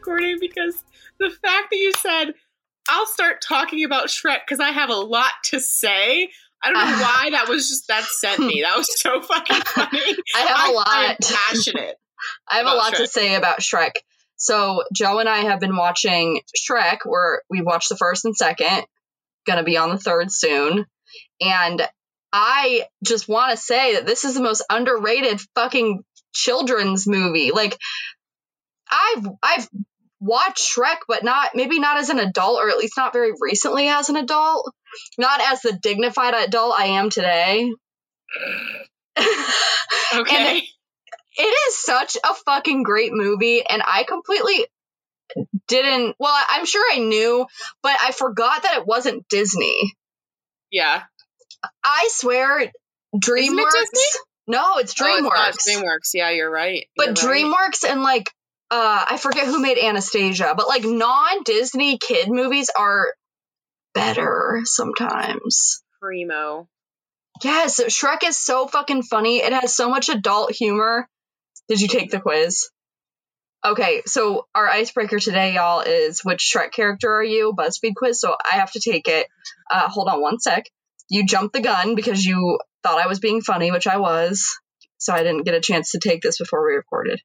I recording because the fact that you said I'll start talking about Shrek because I have a lot to say. I don't know why that was just that sent me. That was so fucking funny. I have a I am lot. passionate. I have a lot to say about Shrek. So Joe and I have been watching Shrek. Where we've watched the first and second. Gonna be on the third soon. And I just want to say that this is the most underrated fucking children's movie. Like I've I've watched Shrek, but not maybe not as an adult, or at least not very recently as an adult. Not as the dignified adult I am today. Okay. it is such a fucking great movie and i completely didn't well i'm sure i knew but i forgot that it wasn't disney yeah. i swear dreamworks Disney? no it's Oh, dreamworks it's not DreamWorks. Yeah, you're right. but You're right. dreamworks and like uh i forget who made anastasia but like non-disney kid movies are better sometimes Primo. yes shrek is so fucking funny it has so much adult humor did you take the quiz Okay, so our icebreaker today, y'all, is which Shrek character are you? BuzzFeed quiz. So I have to take it. Uh, hold on one sec. You jumped the gun because you thought I was being funny, which I was. So I didn't get a chance to take this before we recorded.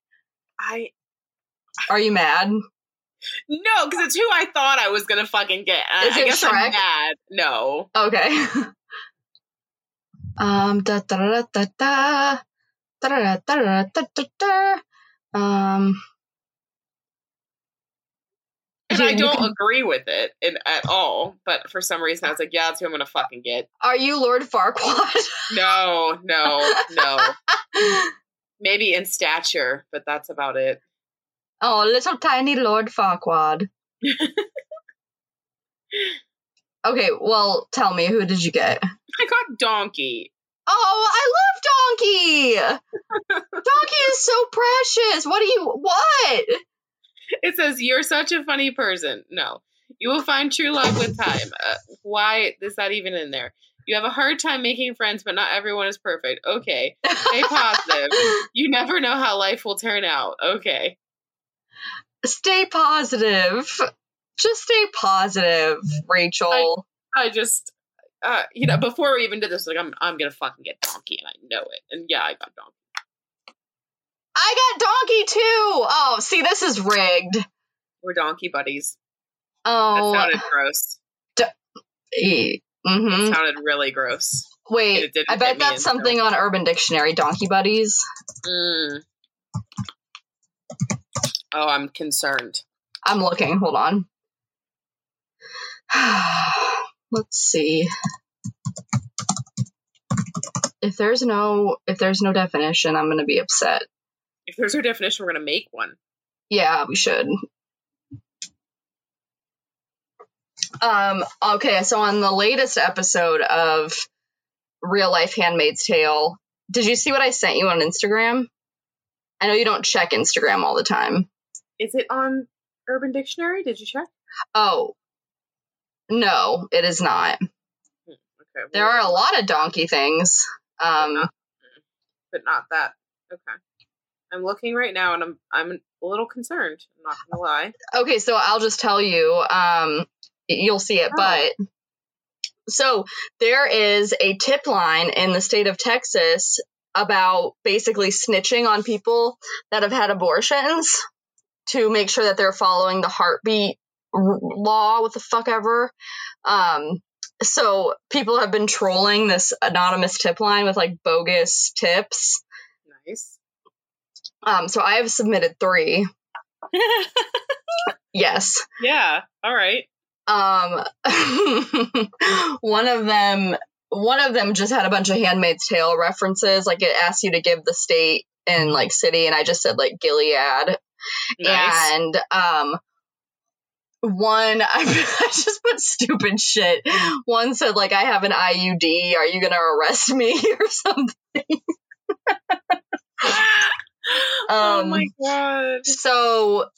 I Are you mad? no, because it's who I thought I was gonna fucking get. I, Is I it guess Shrek? I'm mad. No. Okay. um. Da da da da da. Da da da da da da da. Um. And I don't agree with it in, at all. But for some reason, I was like, yeah, that's who I'm gonna fucking get. Are you Lord Farquaad? No, no, no. Maybe in stature, but that's about it. Oh, little tiny Lord Farquaad. Okay, well, tell me, who did you get? I got donkey. Oh, I love Donkey! Donkey is so precious. What do you what? It says you're such a funny person. No, you will find true love with time. Uh, why is that even in there? You have a hard time making friends, but not everyone is perfect. Okay, stay positive. You never know how life will turn out. Okay. Stay positive. Just stay positive, Rachel. I just, uh, you know, before we even did this, like I'm, I'm gonna fucking get donkey, and I know it. And yeah, I got donkey. I got Donkey too. Oh, see, this is rigged. We're donkey buddies. Oh, that sounded gross. eh, mhm. It sounded really gross. Wait, it didn't I bet that's something on Urban Dictionary. Donkey buddies. Mm. Oh, I'm concerned. I'm looking. Hold on. Let's see. If there's no if there's no definition, I'm gonna be upset. If there's no definition, we're gonna make one. Yeah, we should. Um, okay, so on the latest episode of Real Life Handmaid's Tale, did you see what I sent you on Instagram? I know you don't check Instagram all the time. Is it on Urban Dictionary? Did you check? Oh, no, it is not. Okay. There are a lot of donkey things. Um, but not that. Okay. I'm looking right now, and I'm I'm a little concerned. I'm not gonna lie. okay, so I'll just tell you, um, you'll see it, Oh. but so there is a tip line in the state of Texas about basically snitching on people that have had abortions to make sure that they're following the heartbeat r- law, what the fuck ever. Um, so people have been trolling this anonymous tip line with like bogus tips. Nice. Um, so I have submitted three. Yes. yeah. All right. um one of them one of them just had a bunch of handmaid's tale references like it asked you to give the state and like city and i just said like gilead Nice. and um one I just put stupid shit one said like i have an iud are you gonna arrest me or something oh um, my god. so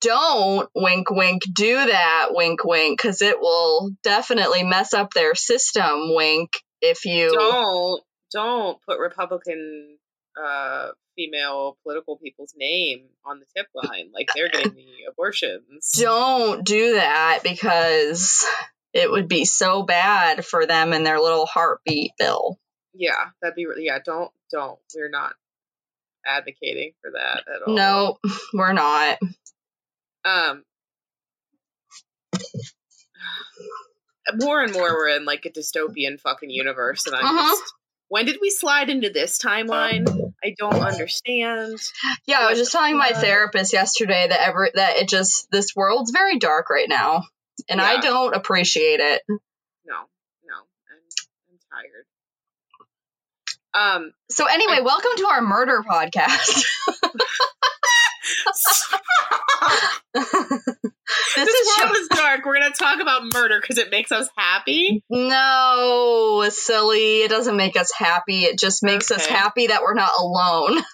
don't wink wink do that wink wink because it will definitely mess up their system wink if you Don't don't put Republican uh, female political people's name on the tip line, like they're getting the abortions. Don't do that because it would be so bad for them and their little heartbeat bill. Yeah, that'd be really, yeah. Don't don't. We're not advocating for that at all. No, we're not. Um. More and more, we're in like a dystopian fucking universe, and I'm Uh-huh. just. When did we slide into this timeline? I don't understand. Yeah, I was just telling my therapist yesterday that ever that it just this world's very dark right now, and I don't appreciate it. No, no, I'm I'm tired. Um, So anyway, welcome to our murder podcast. this this is world is dark. We're gonna talk about murder because it makes us happy. no silly. It doesn't make us happy. It just makes us happy that we're not alone.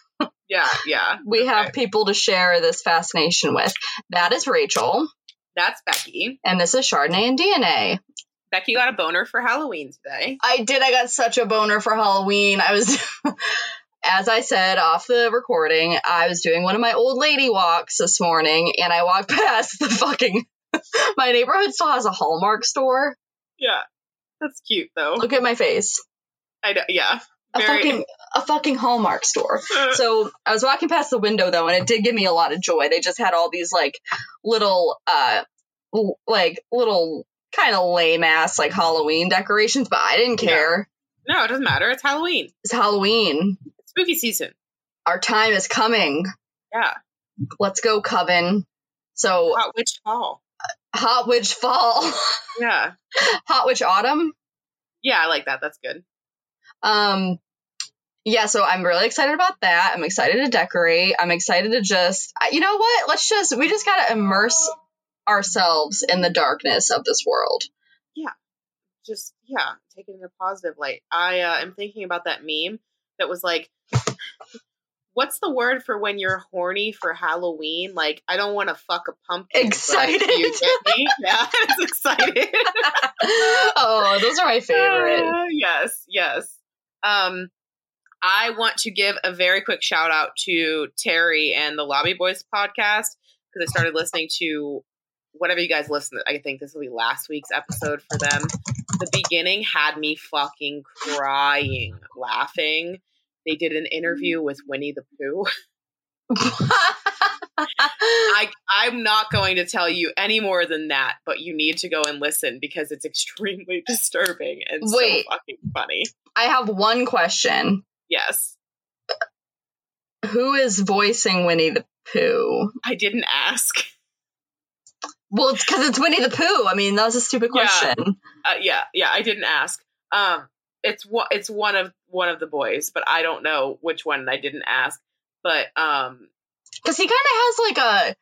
Yeah, yeah. We Okay. have people to share this fascination with. That is Rachel, That's Becky. and this is Chardonnay and DNA. Becky got a boner for Halloween today. I did. I got such a boner for Halloween. I was, as I said off the recording, I was doing one of my old lady walks this morning, and I walked past the fucking. my neighborhood still has a Hallmark store. Yeah, that's cute though. Look at my face. I know. Yeah. A fucking a fucking Hallmark store. So I was walking past the window though, and it did give me a lot of joy. They just had all these like little, uh, l- like little kind of lame ass like Halloween decorations, but I didn't Yeah. care. no, it doesn't matter. It's Halloween. It's Halloween. Spooky season. Our time is coming. Yeah. Let's go, Coven. So Hot witch fall. Hot Witch Fall, Yeah. Hot Witch Autumn. Yeah, I like that. That's good. Um, yeah, so I'm really excited about that. I'm excited to decorate. I'm excited to just, you know what? Let's just, we just gotta immerse ourselves in the darkness of this world. Yeah. Just yeah, take it in a positive light. I uh, am thinking about that meme that was like, "What's the word for when you're horny for Halloween?" Like, I don't want to fuck a pumpkin. Excited. You get me? Yeah, it's excited. oh, those are my favorite. Uh, yes, yes. Um, I want to give a very quick shout out to Terry and the Lobby Boys podcast because I started listening to whatever you guys listen. I think this will be last week's episode for them. The beginning had me fucking crying, laughing. They did an interview with Winnie the Pooh. I I'm not going to tell you any more than that, but you need to go and listen because it's extremely disturbing and Wait. so fucking funny. I have one question. Yes. Who is voicing Winnie the Pooh? I didn't ask. Well, it's because it's Winnie the Pooh. I mean, that was a stupid Yeah. question. Uh, yeah, yeah, I didn't ask. Um, it's one, it's one of one of the boys, but I don't know which one. I didn't ask, but um, Because he kind of has like a,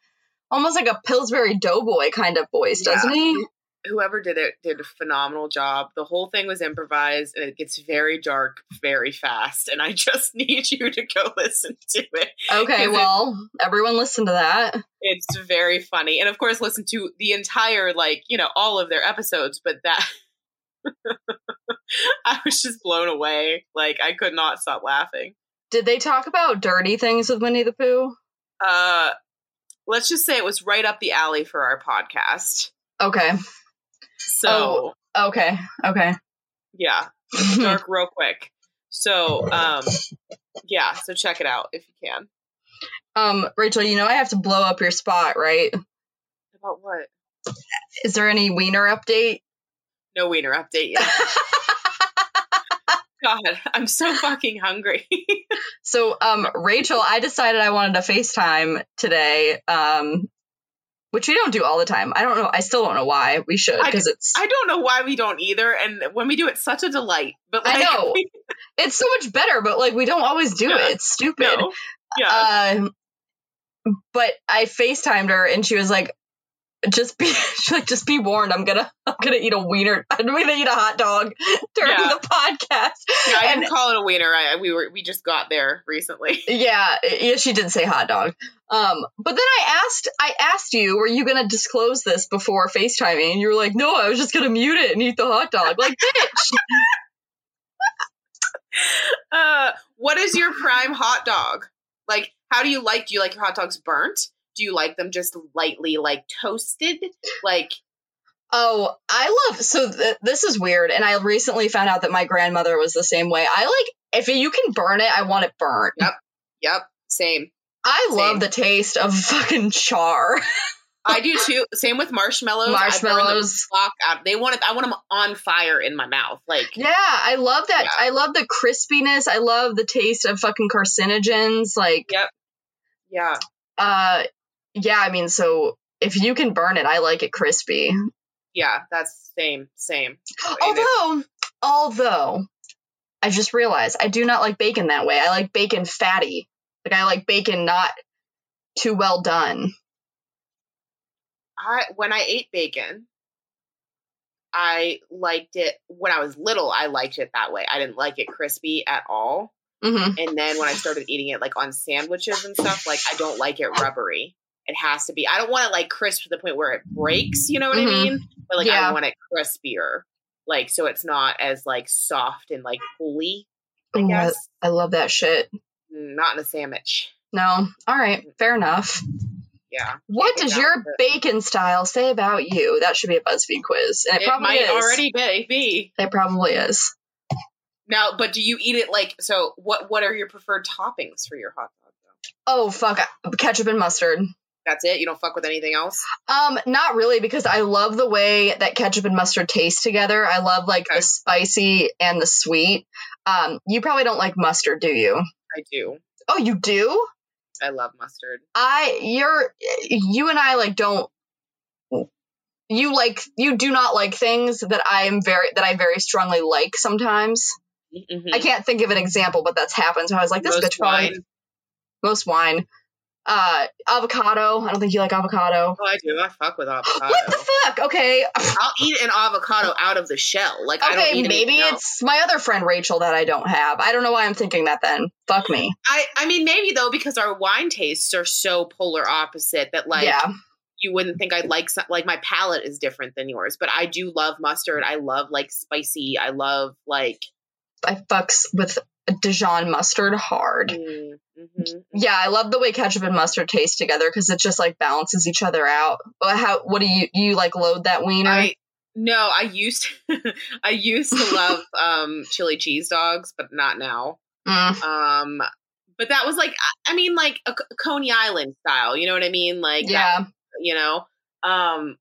almost like a Pillsbury Doughboy kind of voice, doesn't he? Whoever did it did a phenomenal job. The whole thing was improvised, and it gets very dark very fast. And I just need you to go listen to it. Okay, Is it- well, everyone listen to that. It's very funny, and of course, listen to the entire like you know all of their episodes. But that. I was just blown away. Like I could not stop laughing. Did they talk about dirty things with Winnie the Pooh? Uh, let's just say it was right up the alley for our podcast. Okay, So okay, okay. yeah, dark real quick. So um, yeah, so check it out if you can. um, Rachel, you know I have to blow up your spot, right? About what? Is there any wiener update? No wiener update yet. God, I'm so fucking hungry. so, um, Rachel, I decided I wanted to FaceTime today. Um, which we don't do all the time. I don't know. I still don't know why we should because it's I don't know why we don't either, and when we do, it's such a delight. But I like, know. it's so much better, but like we don't always do Yeah. it. It's stupid. no, yeah, Um, but I FaceTimed her and she was like, "Just be, like, just be warned. I'm gonna, I'm gonna eat a wiener. I'm gonna eat a hot dog during Yeah. the podcast." Yeah, I and- didn't call it a wiener. I we were we just got there recently. Yeah, yeah, she did say hot dog. Um, but then I asked, I asked you, were you gonna disclose this before FaceTiming? And you were like, "No, I was just gonna mute it and eat the hot dog." Like, bitch. Uh, what is your prime hot dog? Like, how do you like? Do you like your hot dogs burnt? Do you like them just lightly like toasted? Like, Oh, I love so th- this is weird, and I recently found out that my grandmother was the same way. I like if you can burn it, I want it burnt. Yep. yep, same. I Same. love the taste of fucking char. I do too. Same with marshmallows. I burn them Marshmallows. fuck out. They want it. I want them on fire in my mouth. Like, Yeah, I love that. Yeah. I love the crispiness. I love the taste of fucking carcinogens. Like, yep, yeah, uh, yeah. I mean, so if you can burn it, I like it crispy. yeah. That's same, same. Although, although, I just realized I do not like bacon that way. I like bacon fatty. Like I like bacon not too well done. I when I ate bacon, I liked it when I was little. I liked it that way. I didn't like it crispy at all. hmm And then when I started eating it like on sandwiches and stuff, like I don't like it rubbery. It has to be. I don't want it like crisp to the point where it breaks. You know what Mhm. I mean? But like Yeah. I want it crispier, like so it's not as like soft and like. I Ooh, I, guess I love that shit. Mm, not in a sandwich. No, all right, fair enough. Yeah, What does your bacon style say about you? That should be a BuzzFeed quiz, and it, it probably might is. already be. be. It probably is. Now, but do you eat it like so? What What are your preferred toppings for your hot dog? Though? Oh fuck, ketchup and mustard. That's it. You don't fuck with anything else. Um, not really, because I love the way that ketchup and mustard taste together. I love like Okay. the spicy and the sweet. Um, you probably don't like mustard, do you? I do. Oh, you do? I love mustard. I you're you and I like don't you like you do not like things that I am very that I very strongly like sometimes. Mhm. I can't think of an example, but that's happened. So I was like, this Most bitch probably most wine. Uh avocado. I don't think you like avocado. Oh, I do. I fuck with avocado. What the fuck? Okay. I'll eat an avocado out of the shell. Like I don't Okay, eat maybe it's my other friend Rachel that I don't have. I don't know why I'm thinking that then. Fuck me. I. I mean, maybe though because our wine tastes are so polar opposite that like yeah. you wouldn't think I'd like some, like my palate is different than yours. But I do love mustard. I love like spicy. I love like I fucks with Dijon mustard hard. mm, mhm, Yeah, I love the way ketchup and mustard taste together because it just like balances each other out. But How? What do you you like load that wiener? I no, I used I used to love um chili cheese dogs, but not now. Mm, Um but that was like I- mean like a C- Coney Island style, you know what I mean? Like that, yeah, you know. Um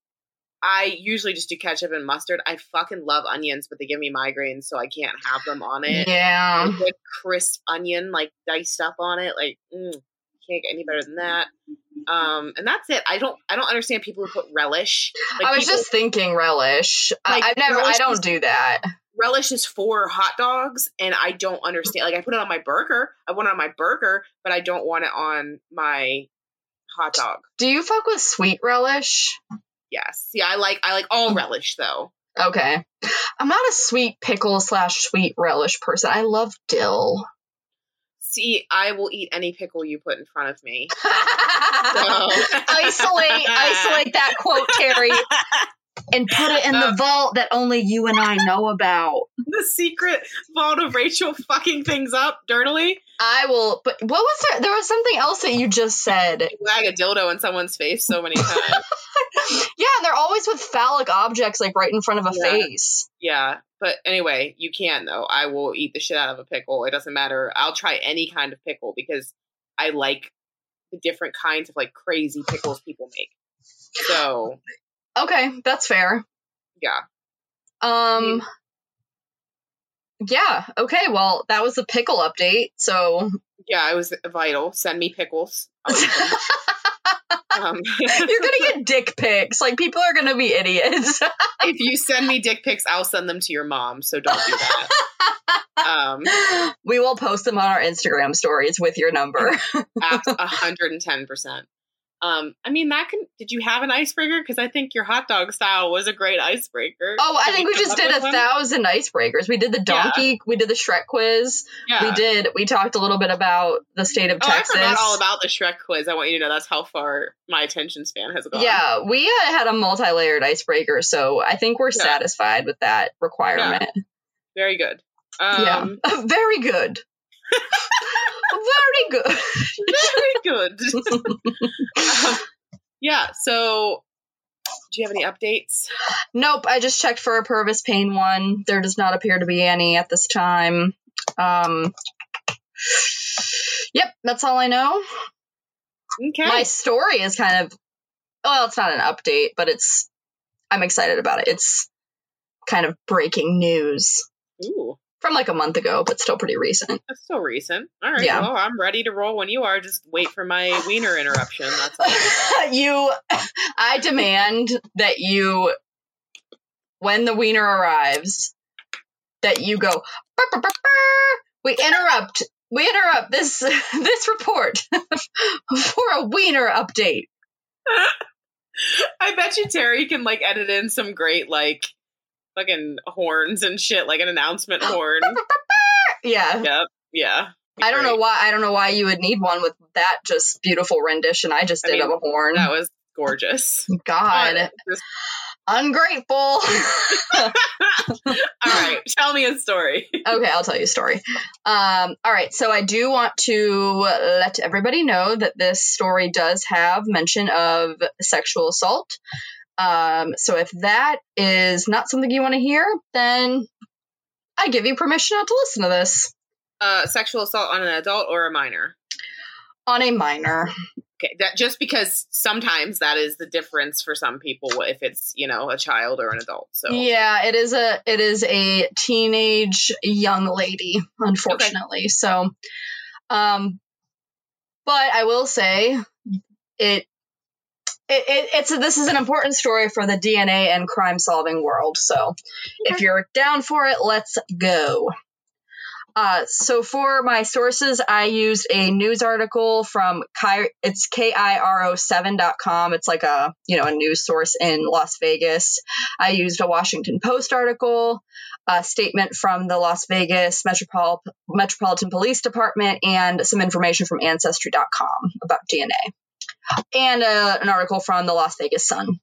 I usually just do ketchup and mustard. I fucking love onions, but they give me migraines, so I can't have them on it. yeah. Good crisp onion, like diced up on it, like mm, can't get any better than that. Um, and that's it. I don't, I don't understand people who put relish. Like I was people- just thinking relish. Like, I, I've never. I don't is- do that. relish is for hot dogs, and I don't understand. Like I put it on my burger. I want it on my burger, but I don't want it on my hot dog. Do you fuck with sweet relish? Yes. Yeah, I like, I like all relish though. Okay. I'm not a sweet pickle slash sweet relish person. I love dill. See, I will eat any pickle you put in front of me. isolate, isolate that quote, Terry, and put it in the Uh, vault that only you and I know about. The secret vault of Rachel fucking things up dirtily. I will. But what was there? There was something else that you just said. Wag a dildo in someone's face so many times. Yeah, and they're always with phallic objects, like right in front of a Yeah. face. yeah, but anyway, you can though. I will eat the shit out of a pickle. It doesn't matter. I'll try any kind of pickle because I like the different kinds of like crazy pickles people make. So Okay, that's fair. yeah, Um yeah. Okay. Well, that was the pickle update. So yeah, it was vital. Send me pickles. um. You're gonna get dick pics. Like people are gonna be idiots. if you send me dick pics, I'll send them to your mom. So don't do that. Um, we will post them on our Instagram stories with your number. 110%. Um, I mean that can. Did you have an icebreaker? Because I think your hot dog style was a great icebreaker. Oh, I Did think we just did a one? thousand icebreakers. We did the Yeah. donkey. We did the Shrek quiz. Yeah. We did. We talked a little bit about the state of Oh, Texas. I forgot all about the Shrek quiz. I want you to know that's how far my attention span has gone. Yeah, we uh, had a multi-layered icebreaker, so I think we're Yeah. satisfied with that requirement. very good. Um, yeah, very good. Very good. Very good. Um, yeah. So, do you have any updates? Nope, I just checked for a Purvis Pain one. There does not appear to be any at this time. Um, yep, that's all I know. Okay. My story is kind of well, it's not an update, but it's I'm excited about it. It's kind of breaking news Ooh, from like a month ago, but still pretty recent. that's so recent. All right. Yeah. Well, I'm ready to roll when you are. Just wait for my wiener interruption. That's all. you I demand that you when the wiener arrives that you go "Burr, burr, burr, burr." we interrupt we interrupt this this report for a wiener update. I bet you Terry can like edit in some great like fucking horns and shit, like an announcement horn. Yeah. yep. Yeah. I don't know why I don't know why you would need one with that just beautiful rendition I just I did mean, of a horn. That was gorgeous. God, Just- ungrateful. all right. Tell me a story. okay, I'll tell you a story. Um, all right, so I do want to let everybody know that this story does have mention of sexual assault. Um, so if that is not something you want to hear, then I give you permission not to listen to this Uh, sexual assault on an adult or a minor. on a minor. Okay, that just because sometimes that is the difference for some people if it's you know a child or an adult. So Yeah, it is a it is a teenage young lady, unfortunately. So, um, but I will say it. It, it, it's a, this is an important story for the DNA and crime solving world. So, if you're down for it, let's go. Uh, so for my sources, I used a news article from Ki- it's kiro7.com. It's like a you know a news source in Las Vegas. I used a Washington Post article, a statement from the Las Vegas Metropol- Metropolitan Police Department, and some information from Ancestry.com about DNA, and uh, an article from the Las Vegas Sun.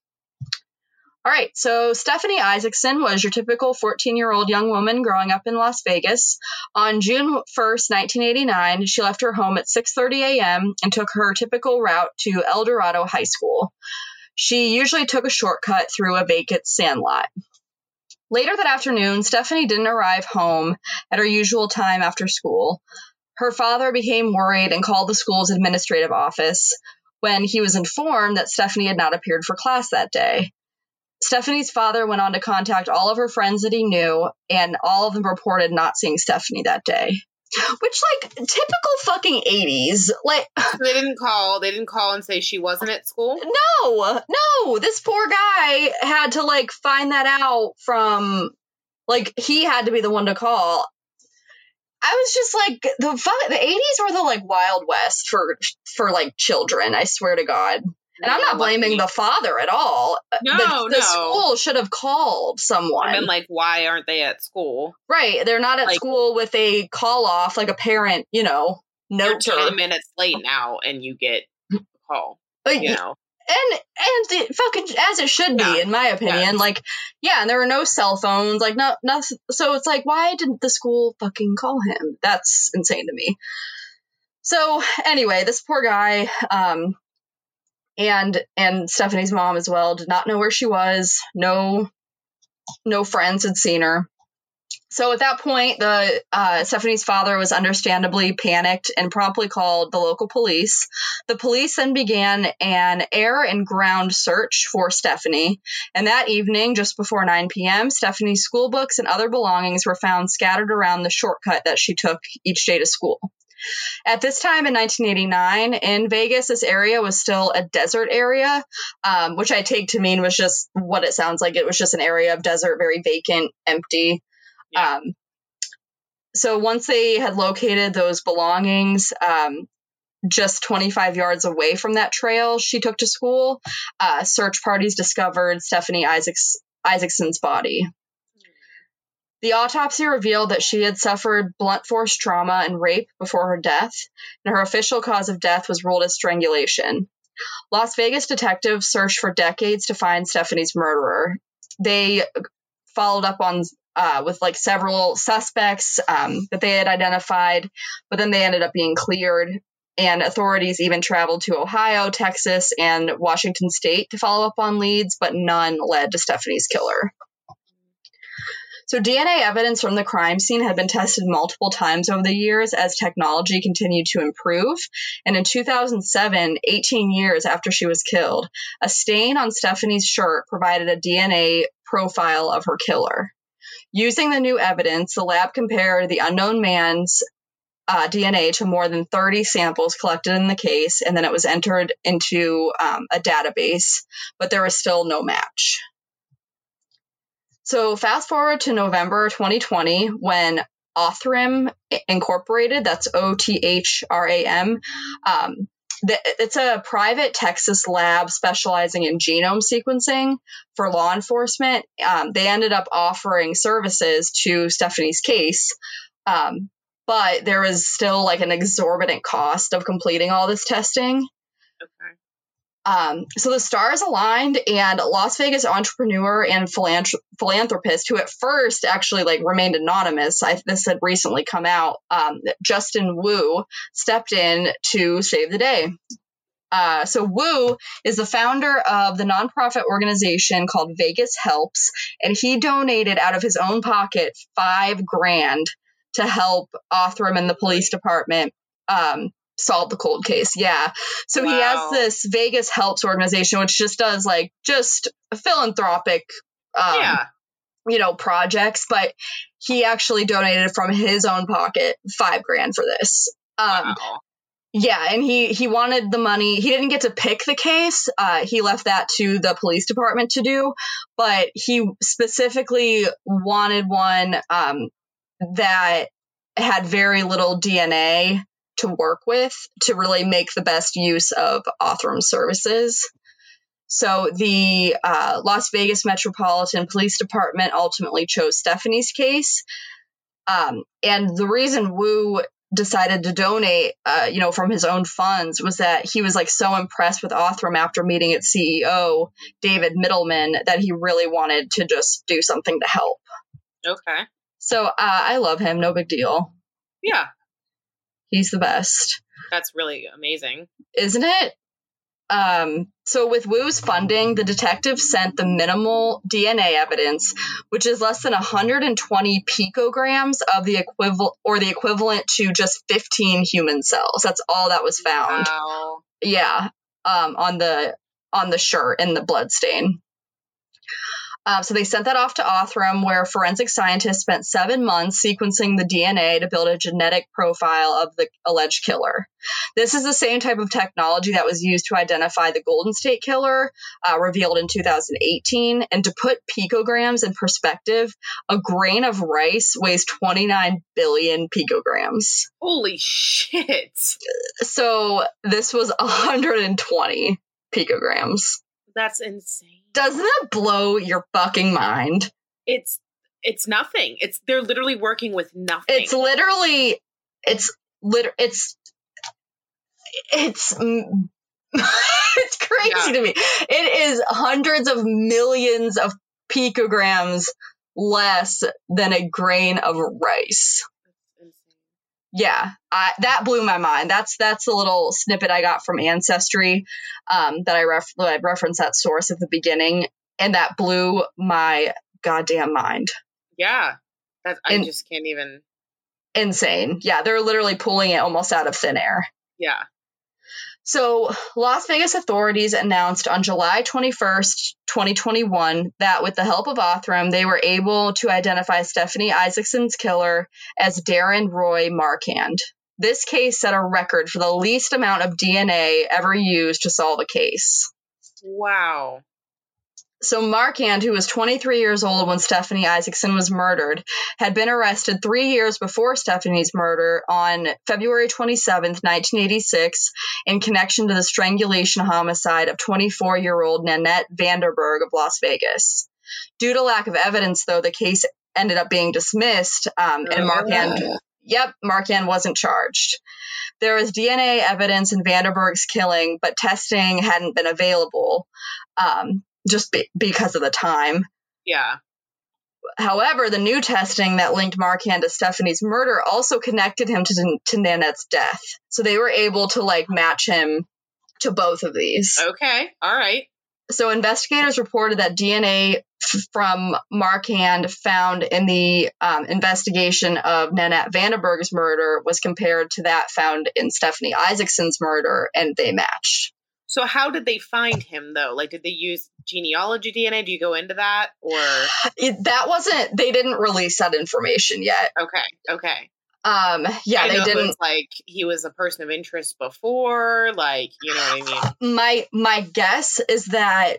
All right, so Stephanie Isaacson was your typical 14 year old young woman growing up in Las Vegas. On June 1st, 1989, she left her home at 6:30 a.m. and took her typical route to Eldorado High School. She usually took a shortcut through a vacant sandlot. Later that afternoon, Stephanie didn't arrive home at her usual time after school. Her father became worried and called the school's administrative office when he was informed that Stephanie had not appeared for class that day. Stephanie's father went on to contact all of her friends that he knew, and all of them reported not seeing Stephanie that day. Which, like, typical fucking 80s. Like, they didn't call. They didn't call and say she wasn't at school. no, no, this poor guy had to, like, find that out from, like, he had to be the one to call. I was just like the fu- the 80s were the like wild west for for like children, I swear to god. And I'm not blaming the father at all. Uh, no, the, the no. school should have called someone. I've been like, why aren't they at school? Right. They're not at Like- school with a call off, like a parent, you know, note ten minutes late now, and you get a call. like, You know, and and it fucking as it should be, Yeah. in my opinion. Yes. Like, yeah, and there were no cell phones, like no nothing. So it's like, why didn't the school fucking call him? That's insane to me. So anyway, this poor guy, um, and and Stephanie's mom as well did not know where she was. No, no friends had seen her. So at that point, the uh, Stephanie's father was understandably panicked and promptly called the local police. The police then began an air and ground search for Stephanie. And that evening, just before 9 p.m., Stephanie's school books and other belongings were found scattered around the shortcut that she took each day to school. At this time in 1989, in Vegas, this area was still a desert area, um, which I take to mean was just what it sounds like. It was just an area of desert, very vacant, empty. Um, so once they had located those belongings, um, just 25 yards away from that trail she took to school, uh, search parties discovered Stephanie Isaacs, Isaacson's body. The autopsy revealed that she had suffered blunt force trauma and rape before her death, and her official cause of death was ruled as strangulation. Las Vegas detectives searched for decades to find Stephanie's murderer. They followed up on uh, with like several suspects um, that they had identified, but then they ended up being cleared. And authorities even traveled to Ohio, Texas, and Washington State to follow up on leads, but none led to Stephanie's killer. So, DNA evidence from the crime scene had been tested multiple times over the years as technology continued to improve. And in 2007, 18 years after she was killed, a stain on Stephanie's shirt provided a DNA profile of her killer. Using the new evidence, the lab compared the unknown man's uh, DNA to more than 30 samples collected in the case, and then it was entered into um, a database, but there was still no match. So fast forward to November 2020 when Othram Incorporated, that's O T H R A M, um, it's a private Texas lab specializing in genome sequencing for law enforcement. Um, they ended up offering services to Stephanie's case, um, but there was still like an exorbitant cost of completing all this testing. Okay. Um, so the stars aligned, and Las Vegas entrepreneur and philanthrop- philanthropist, who at first actually like remained anonymous, I, this had recently come out. Um, Justin Wu stepped in to save the day. Uh, so Wu is the founder of the nonprofit organization called Vegas Helps, and he donated out of his own pocket five grand to help Othram and the police department um, solve the cold case. Yeah. So wow. he has this Vegas Helps organization, which just does like just philanthropic, um, yeah. you know, projects. But he actually donated from his own pocket five grand for this. Um, wow. Yeah, and he he wanted the money. He didn't get to pick the case. Uh, he left that to the police department to do, but he specifically wanted one um, that had very little DNA to work with to really make the best use of Othram services. So the uh, Las Vegas Metropolitan Police Department ultimately chose Stephanie's case. Um, and the reason Wu decided to donate, uh, you know, from his own funds was that he was like so impressed with Othram after meeting its CEO, David Mittelman, that he really wanted to just do something to help. Okay. So uh, I love him. No big deal. Yeah. He's the best. That's really amazing. Isn't it? Um, so with Wu's funding, the detective sent the minimal DNA evidence, which is less than 120 picograms of the equivalent or the equivalent to just 15 human cells. That's all that was found. Wow. Yeah. Um, on the on the shirt and the blood Um, so they sent that off to Othram, where forensic scientists spent seven months sequencing the DNA to build a genetic profile of the alleged killer. This is the same type of technology that was used to identify the Golden State Killer, uh, revealed in 2018. And to put picograms in perspective, a grain of rice weighs 29 billion picograms. Holy shit! So this was 120 picograms. That's insane. Doesn't that blow your fucking mind? It's it's nothing. It's they're literally working with nothing. It's literally it's lit it's it's mm, it's crazy yeah. to me. It is hundreds of millions of picograms less than a grain of rice yeah, I, that blew my mind. That's that's a little snippet I got from Ancestry um, that I, ref- that I referenced that source at the beginning, and that blew my goddamn mind. Yeah, that I and, just can't even. Insane. Yeah, they're literally pulling it almost out of thin air. Yeah. So, Las Vegas authorities announced on July 21st, 2021, that with the help of Othram, they were able to identify Stephanie Isaacson's killer as Darren Roy Marquand. This case set a record for the least amount of DNA ever used to solve a case. Wow. So Marquand, who was 23 years old when Stephanie Isaacson was murdered, had been arrested three years before Stephanie's murder on February 27, 1986, in connection to the strangulation homicide of 24-year-old Nanette Vanderberg of Las Vegas. Due to lack of evidence, though, the case ended up being dismissed, um, and Marquand, yep, Marquand wasn't charged. There was DNA evidence in Vanderberg's killing, but testing hadn't been available. Um, just be- because of the time. Yeah. however, the new testing that linked Marquand to Stephanie's murder also connected him to, to Nanette's death. So they were able to like match him to both of these. Okay. All right. So investigators reported that DNA f- from Marquand found in the um, investigation of Nanette Vandenberg's murder was compared to that found in Stephanie Isaacson's murder, and they matched. So how did they find him though? Like, did they use genealogy DNA? Do you go into that or? It, that wasn't. They didn't release that information yet. Okay. Okay. Um. Yeah, I they didn't. like he was a person of interest before. Like, you know what I mean? my my guess is that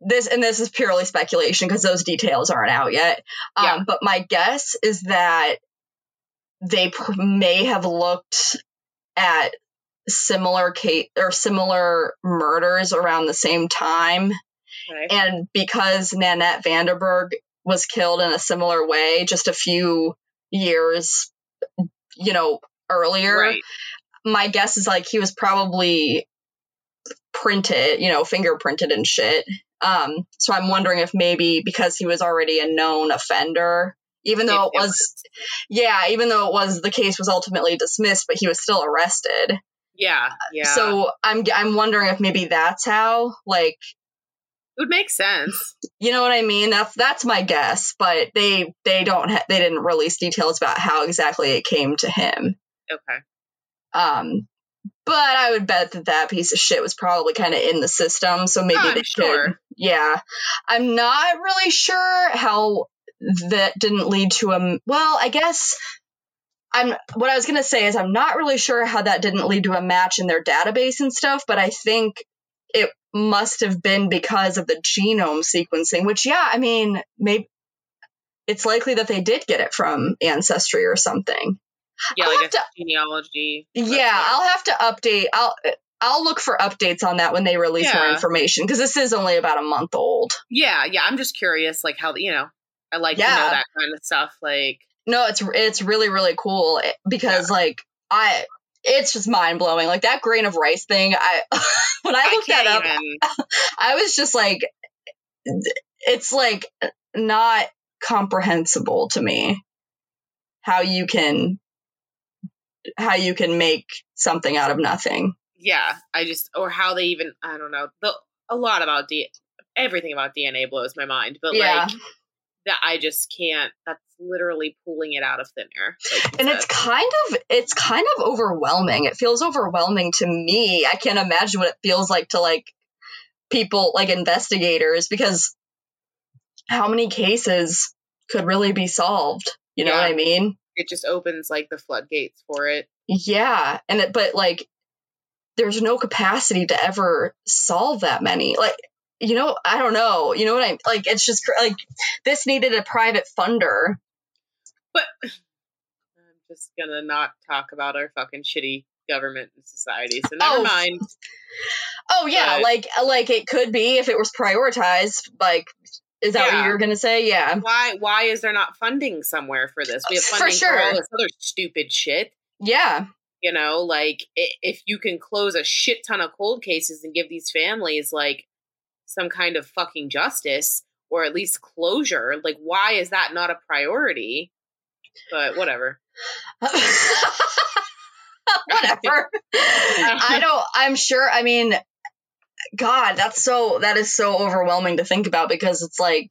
this and this is purely speculation because those details aren't out yet um, Yeah. but my guess is that they pr- may have looked at similar case or similar murders around the same time Okay. and because nanette vanderberg was killed in a similar way just a few years you know earlier Right. my guess is like he was probably printed, you know, fingerprinted and shit. Um, so I'm wondering if maybe because he was already a known offender, even though it If was, yeah, even though it was the case was ultimately dismissed, but he was still arrested. Yeah. Yeah. So I'm I'm wondering if maybe that's how, like, it would make sense. you know what I mean? That's that's my guess, but they they don't ha- they didn't release details about how exactly it came to him. Okay. Um, but I would bet that that piece of shit was probably kind of in the system, so maybe Oh, they sure. could. Yeah, I'm not really sure how that didn't lead to a. Well, I guess I'm. What I was gonna say is I'm not really sure how that didn't lead to a match in their database and stuff, but I think it must have been because of the genome sequencing. Which, yeah, I mean, maybe it's likely that they did get it from Ancestry or something. Yeah, I'll like to- genealogy. Yeah. I'll have to update. I'll I'll look for updates on that when they release more information because this is only about a month old. yeah, yeah. I'm just curious, like how you know. I like to know that kind of stuff. Like, No, it's it's really really cool eh, because like I it's just mind blowing. Like that grain of rice thing. I when I I looked that up, even. I was just like, it's like not comprehensible to me how you can how you can make something out of nothing. Yeah, I just or how they even. I don't know. The a lot about D. Everything about DNA blows my mind, but Yeah. like that, I just can't. That's literally pulling it out of thin air. like and said. it's kind of it's kind of overwhelming it feels overwhelming to me i can't imagine what it feels like to like people like investigators because how many cases could really be solved you know what i mean it just opens like the floodgates for it. yeah and it, but like there's no capacity to ever solve that many like you know i don't know you know what i like it's just cr- like this needed a private funder But I'm just gonna not talk about our fucking shitty government and society. So never Oh, mind. Oh yeah, But- like like it could be if it was prioritized. Like, is that Yeah. what you're gonna say? Yeah. Why? Why is there not funding somewhere for this? We have funding for, sure. all this other stupid shit. Yeah. You know, like if you can close a shit ton of cold cases and give these families like some kind of fucking justice or at least closure, like why is that not a priority? But whatever. Whatever. I don't. I'm sure. I mean, God, that's so. That is so overwhelming to think about because it's like,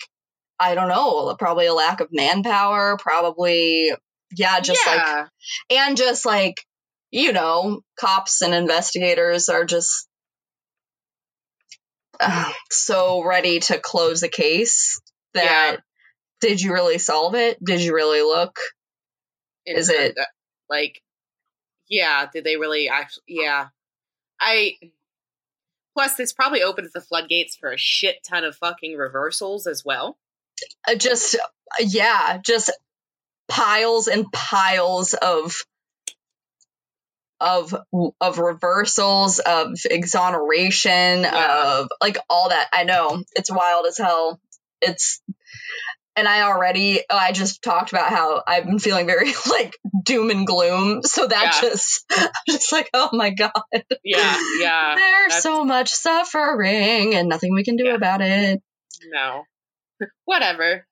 I don't know. Probably a lack of manpower. Probably, yeah. Just like and just like you know cops and investigators are just uh, so ready to close the case that did you really solve it? Did you really look? Is into it- like yeah did they really actually yeah. I plus this probably opens the floodgates for a shit ton of fucking reversals as well. Uh, just yeah just piles and piles of of of reversals of exoneration Yeah. of like all that. I know. It's wild as hell. It's and i already i just talked about how i've been feeling very like doom and gloom. So that Yeah. just I'm just like oh my god. Yeah yeah. There's that's- so much suffering and nothing we can do Yeah. about it. No. Whatever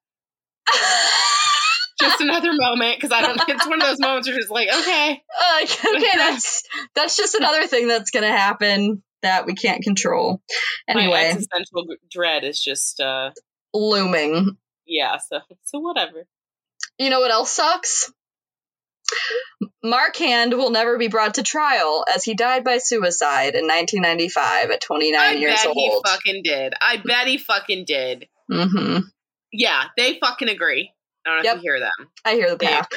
just another moment because I don't. It's one of those moments where it's like, okay, Uh, okay, that's that's just another thing that's gonna happen that we can't control. my Anyway, existential g- dread is just, uh looming. yeah. So, so whatever. You know what else sucks? Marchand will never be brought to trial as he died by suicide in 1995 at 29 I years bet he old. fucking did. I bet he fucking did. hmm Yeah, they fucking agree. I don't know Yep. if you hear them. I hear the pack.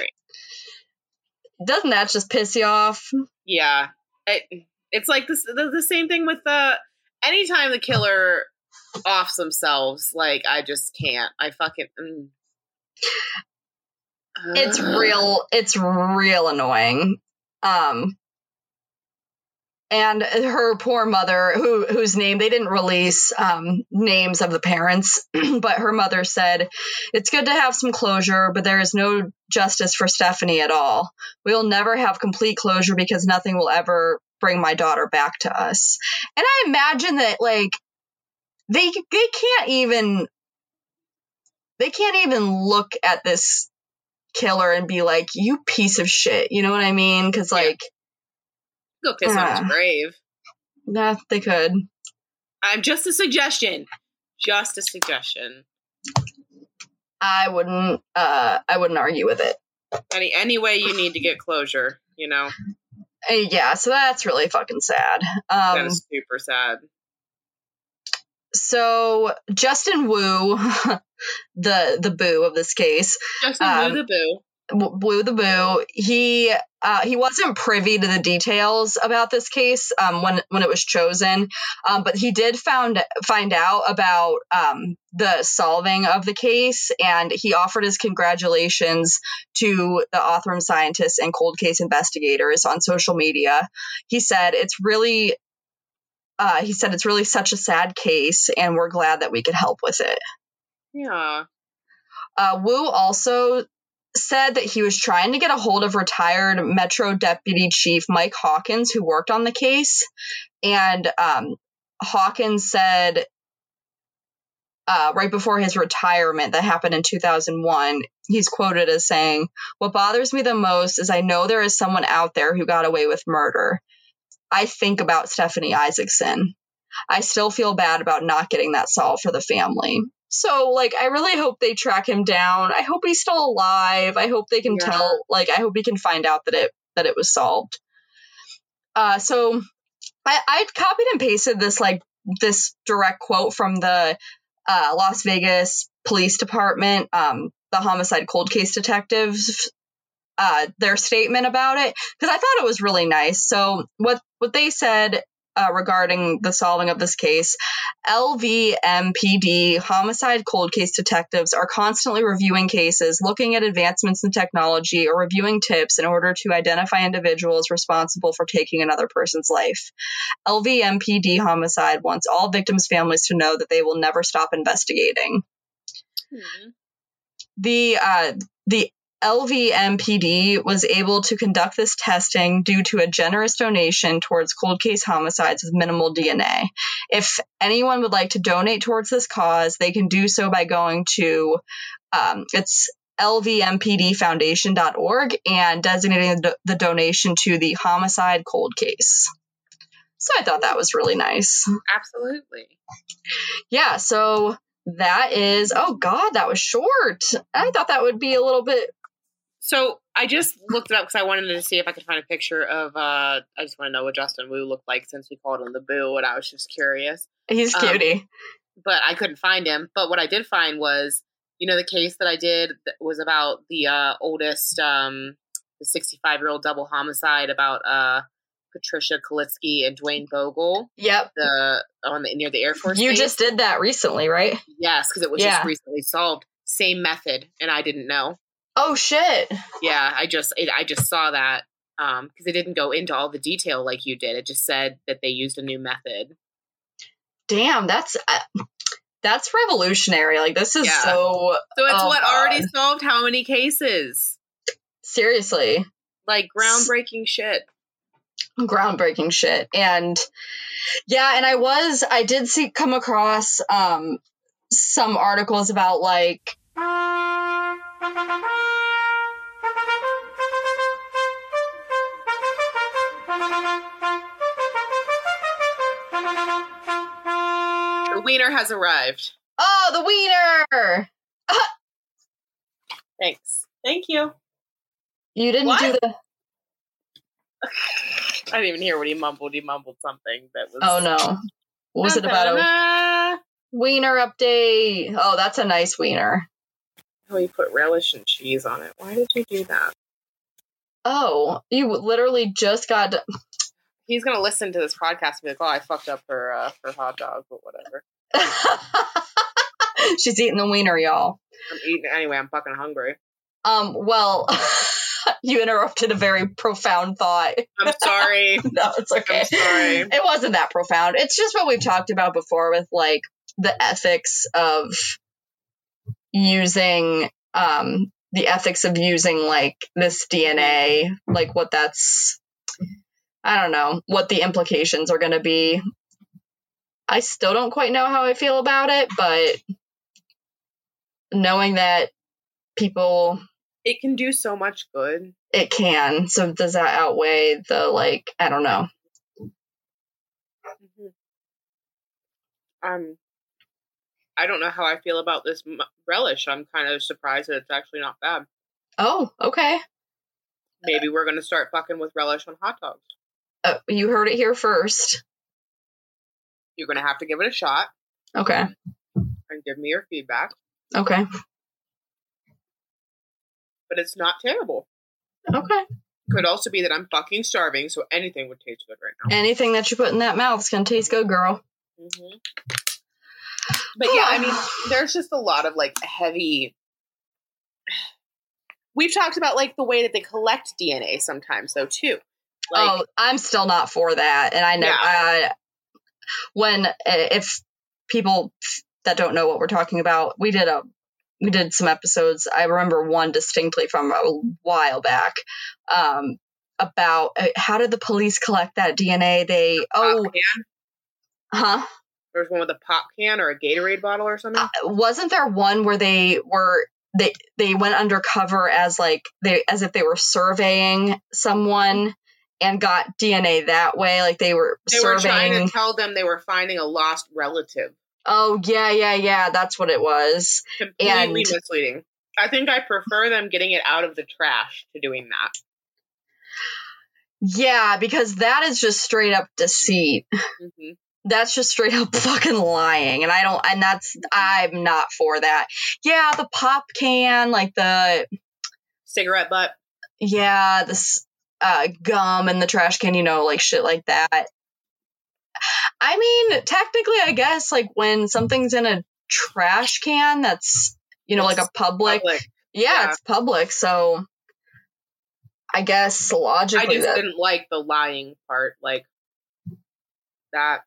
Doesn't that just piss you off? Yeah, it, it's like this, the, the same thing with the anytime the killer offs themselves. Like I just can't. I fucking. Mm. It's real. It's real annoying. Um, and her poor mother, who whose name they didn't release um, names of the parents, but her mother said, "It's good to have some closure, but there is no justice for Stephanie at all. We will never have complete closure because nothing will ever bring my daughter back to us." And I imagine that like they they can't even they can't even look at this killer and be like, "You piece of shit." You know what I mean? Because Yeah. Go kiss on Ah. his grave. nah, they could. I'm just a suggestion. Just a suggestion. I wouldn't. Uh, I wouldn't argue with it. Any any way you need to get closure, you know, Uh, yeah, so that's really fucking sad. that Um, is super sad. so Justin Wu, the the boo of this case, Justin um, Wu the boo. W- Wu the boo, he uh, he wasn't privy to the details about this case um, when when it was chosen, um, but he did found find out about um, the solving of the case, and he offered his congratulations to the Othram scientists and cold case investigators on social media. He said it's really. Uh, he said it's really such a sad case, and we're glad that we could help with it. Yeah. Uh, Wu also said that he was trying to get a hold of retired Metro Deputy Chief Mike Hawkins, who worked on the case. And um, Hawkins said uh, right before his retirement, that happened in 2001, he's quoted as saying, What bothers me the most is I know there is someone out there who got away with murder. I think about Stephanie Isaacson. I still feel bad about not getting that solved for the family. So, like, I really hope they track him down. I hope he's still alive. I hope they can Yeah. tell, like, I hope he can find out that it that it was solved. Uh, so, I I copied and pasted this like this direct quote from the uh, Las Vegas Police Department, um, the homicide cold case detectives, uh, their statement about it because I thought it was really nice. So what what they said uh, regarding the solving of this case, LVMPD homicide cold case detectives are constantly reviewing cases, looking at advancements in technology, or reviewing tips in order to identify individuals responsible for taking another person's life. LVMPD homicide wants all victims' families to know that they will never stop investigating. Hmm. The uh, the LVMPD was able to conduct this testing due to a generous donation towards cold case homicides with minimal DNA. If anyone would like to donate towards this cause, they can do so by going to um, it's lvmpdfoundation.org and designating the, the donation to the homicide cold case. So I thought that was really nice. Absolutely. Yeah, so that is oh god, that was short. I thought that would be a little bit So I just looked it up because I wanted to see if I could find a picture of. uh I just want to know what Justin Wu looked like since we called him the Boo, and I was just curious. he's Um, cutie. but I couldn't find him. But what I did find was, you know, the case that I did that was about the uh, oldest, um, the 65 year old double homicide about uh, Patricia Kalitzke and Duane Bogle, Yep. the on the near the Air Force. You Base. just did that recently, right? yes, because it was Yeah. just recently solved. Same method, and I didn't know. Oh shit. Yeah, I just it, I just saw that um because it didn't go into all the detail like you did. It just said that they used a new method. Damn, that's uh, that's revolutionary. Like this is Yeah. so So it's Oh, what already solved how many cases? seriously Like groundbreaking shit. groundbreaking shit. And yeah, and I was I did see come across um some articles about like The wiener has arrived. Oh, the wiener! Thanks. Thank you. You didn't What? do the. I didn't even hear what he mumbled. He mumbled something that was. Oh no. What was it about a wiener update? Oh, that's a nice wiener. Oh, you put relish and cheese on it. Why did you do that? Oh, you literally just got. He's gonna listen to this podcast and be like, "Oh, I fucked up her uh, her hot dog, but whatever." She's eating the wiener, y'all. I'm eating anyway. I'm fucking hungry. Um, well, you interrupted a very profound thought. I'm sorry. No, it's okay. I'm sorry. It wasn't that profound. It's just what we've talked about before with like the ethics of using um the ethics of using like this DNA, like what that's I don't know, what the implications are going to be. I still don't quite know how I feel about it, but knowing that people it can do so much good. it can. So does that outweigh the like I don't know. Um, I don't know how I feel about this m- relish. I'm kind of surprised that it's actually not bad. Oh, okay. Maybe we're gonna start fucking with relish on hot dogs. Uh, you heard it here first. You're gonna have to give it a shot Okay. and give me your feedback. Okay. But it's not terrible. Okay. Could also be that I'm fucking starving, so anything would taste good right now. Anything that you put in that mouth is gonna taste good, girl. hmm But yeah, I mean, there's just a lot of like heavy. We've talked about like the way that they collect DNA sometimes, though, too. Like, oh, I'm still not for that, and I know Yeah. I, when if people that don't know what we're talking about, we did a we did some episodes. I remember one distinctly from a while back um, about uh, how did the police collect that DNA? They oh, pop can. huh? There's one with a pop can or a Gatorade bottle or something. Uh, wasn't there one where they were they they went undercover as like they as if they were surveying someone and got DNA that way like they were they were trying to tell them they were finding a lost relative. oh yeah yeah yeah that's what it was Completely And- misleading. I think I prefer them getting it out of the trash to doing that. yeah because that is just straight up deceit hmm that's just straight up fucking lying and I don't and that's I'm not for that yeah the pop can like the Cigarette butt. yeah, this uh, gum in the trash can, you know, like shit like that. I mean, technically, I guess like when something's in a trash can, that's you know like a public, Public. yeah, yeah. it's public, so I guess logically I just that didn't like the lying part. Like that.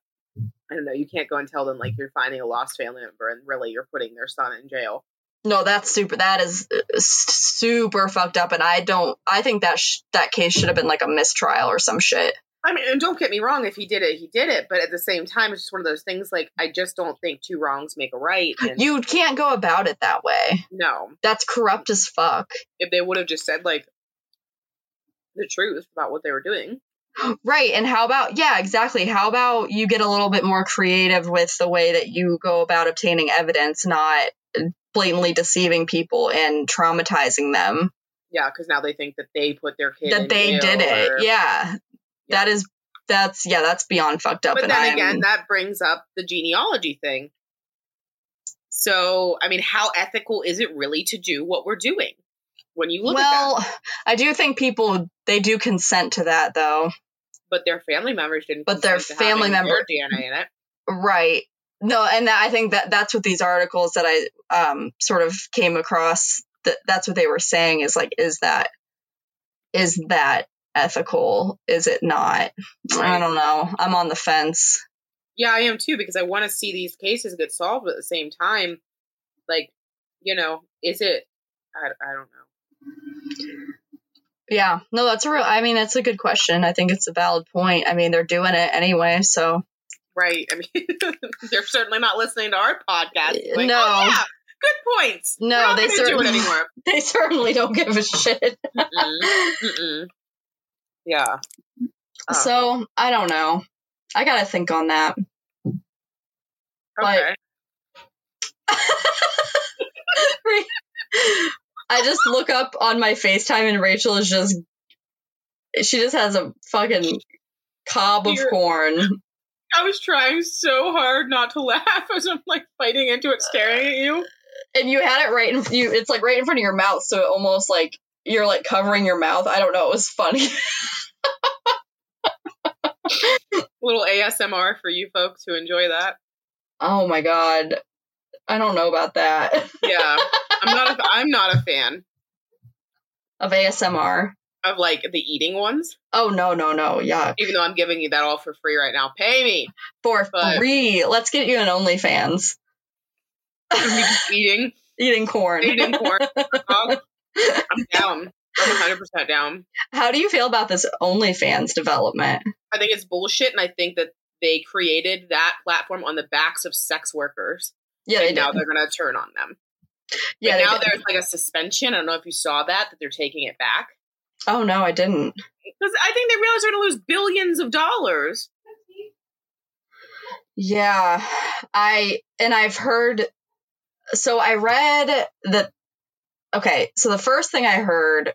I don't know. You can't go and tell them like you're finding a lost family member, and really you're putting their son in jail. no, that's super. That is uh, super fucked up, and I don't. I think that sh- that case should have been like a mistrial or some shit. I mean, and don't get me wrong. If he did it, he did it. But at the same time, it's just one of those things. Like I just don't think two wrongs make a right. And You can't go about it that way. no, That's corrupt as fuck. if they would have just said like the truth about what they were doing. Right. And how about, yeah, exactly. How about you get a little bit more creative with the way that you go about obtaining evidence, not blatantly deceiving people and traumatizing them Yeah, because now they think that they put their kid in that they did it. or- Yeah. That is, that's, yeah, that's beyond fucked up. But and then I'm, again, that brings up the genealogy thing. So, I mean, how ethical is it really to do what we're doing when you look at that? well, I do think people, they do consent to that though. But their family members didn't. But their family having member- DNA in it. Right. No, and that, I think that that's what these articles that I um sort of came across that that's what they were saying is like is that is that ethical? Is it not? I don't know. I'm on the fence. Yeah, I am too because I want to see these cases get solved. But at the same time, like, you know, is it? I, I don't know. Yeah. No, that's a real I mean, that's a good question. I think it's a valid point. I mean, they're doing it anyway, so Right. I mean, they're certainly not listening to our podcast. Like, No. oh, yeah, Good points. No, they gonna do it certainly- anymore. They certainly don't give a shit. Mm-mm. Mm-mm. Yeah. Uh, So I don't know. I gotta think on that. okay. I just look up on my FaceTime and Rachel is just she just has a fucking cob of You're- corn. I was trying so hard not to laugh as I'm like fighting into it, staring at you. And you had it right in you it's like right in front of your mouth, so it almost like you're like covering your mouth. I don't know, it was funny. little ASMR for you folks who enjoy that. oh my god. I don't know about that. Yeah, I'm not. A, I'm not a fan of ASMR. of like the eating ones. Oh no, no, no. Yeah. Even though I'm giving you that all for free right now, pay me. For But- free. Let's get you an OnlyFans. Eating, Eating corn. eating corn. I'm down. I'm 100 percent down. How do you feel about this OnlyFans development? I think it's bullshit, and I think that they created that platform on the backs of sex workers, Yeah, they now did. they're gonna turn on them. Yeah, now did. there's like a suspension. I don't know if you saw that that they're taking it back Oh no, I didn't. because I think they realize they're gonna lose billions of dollars. Yeah, I and I've heard. So I read that. Okay, so the first thing I heard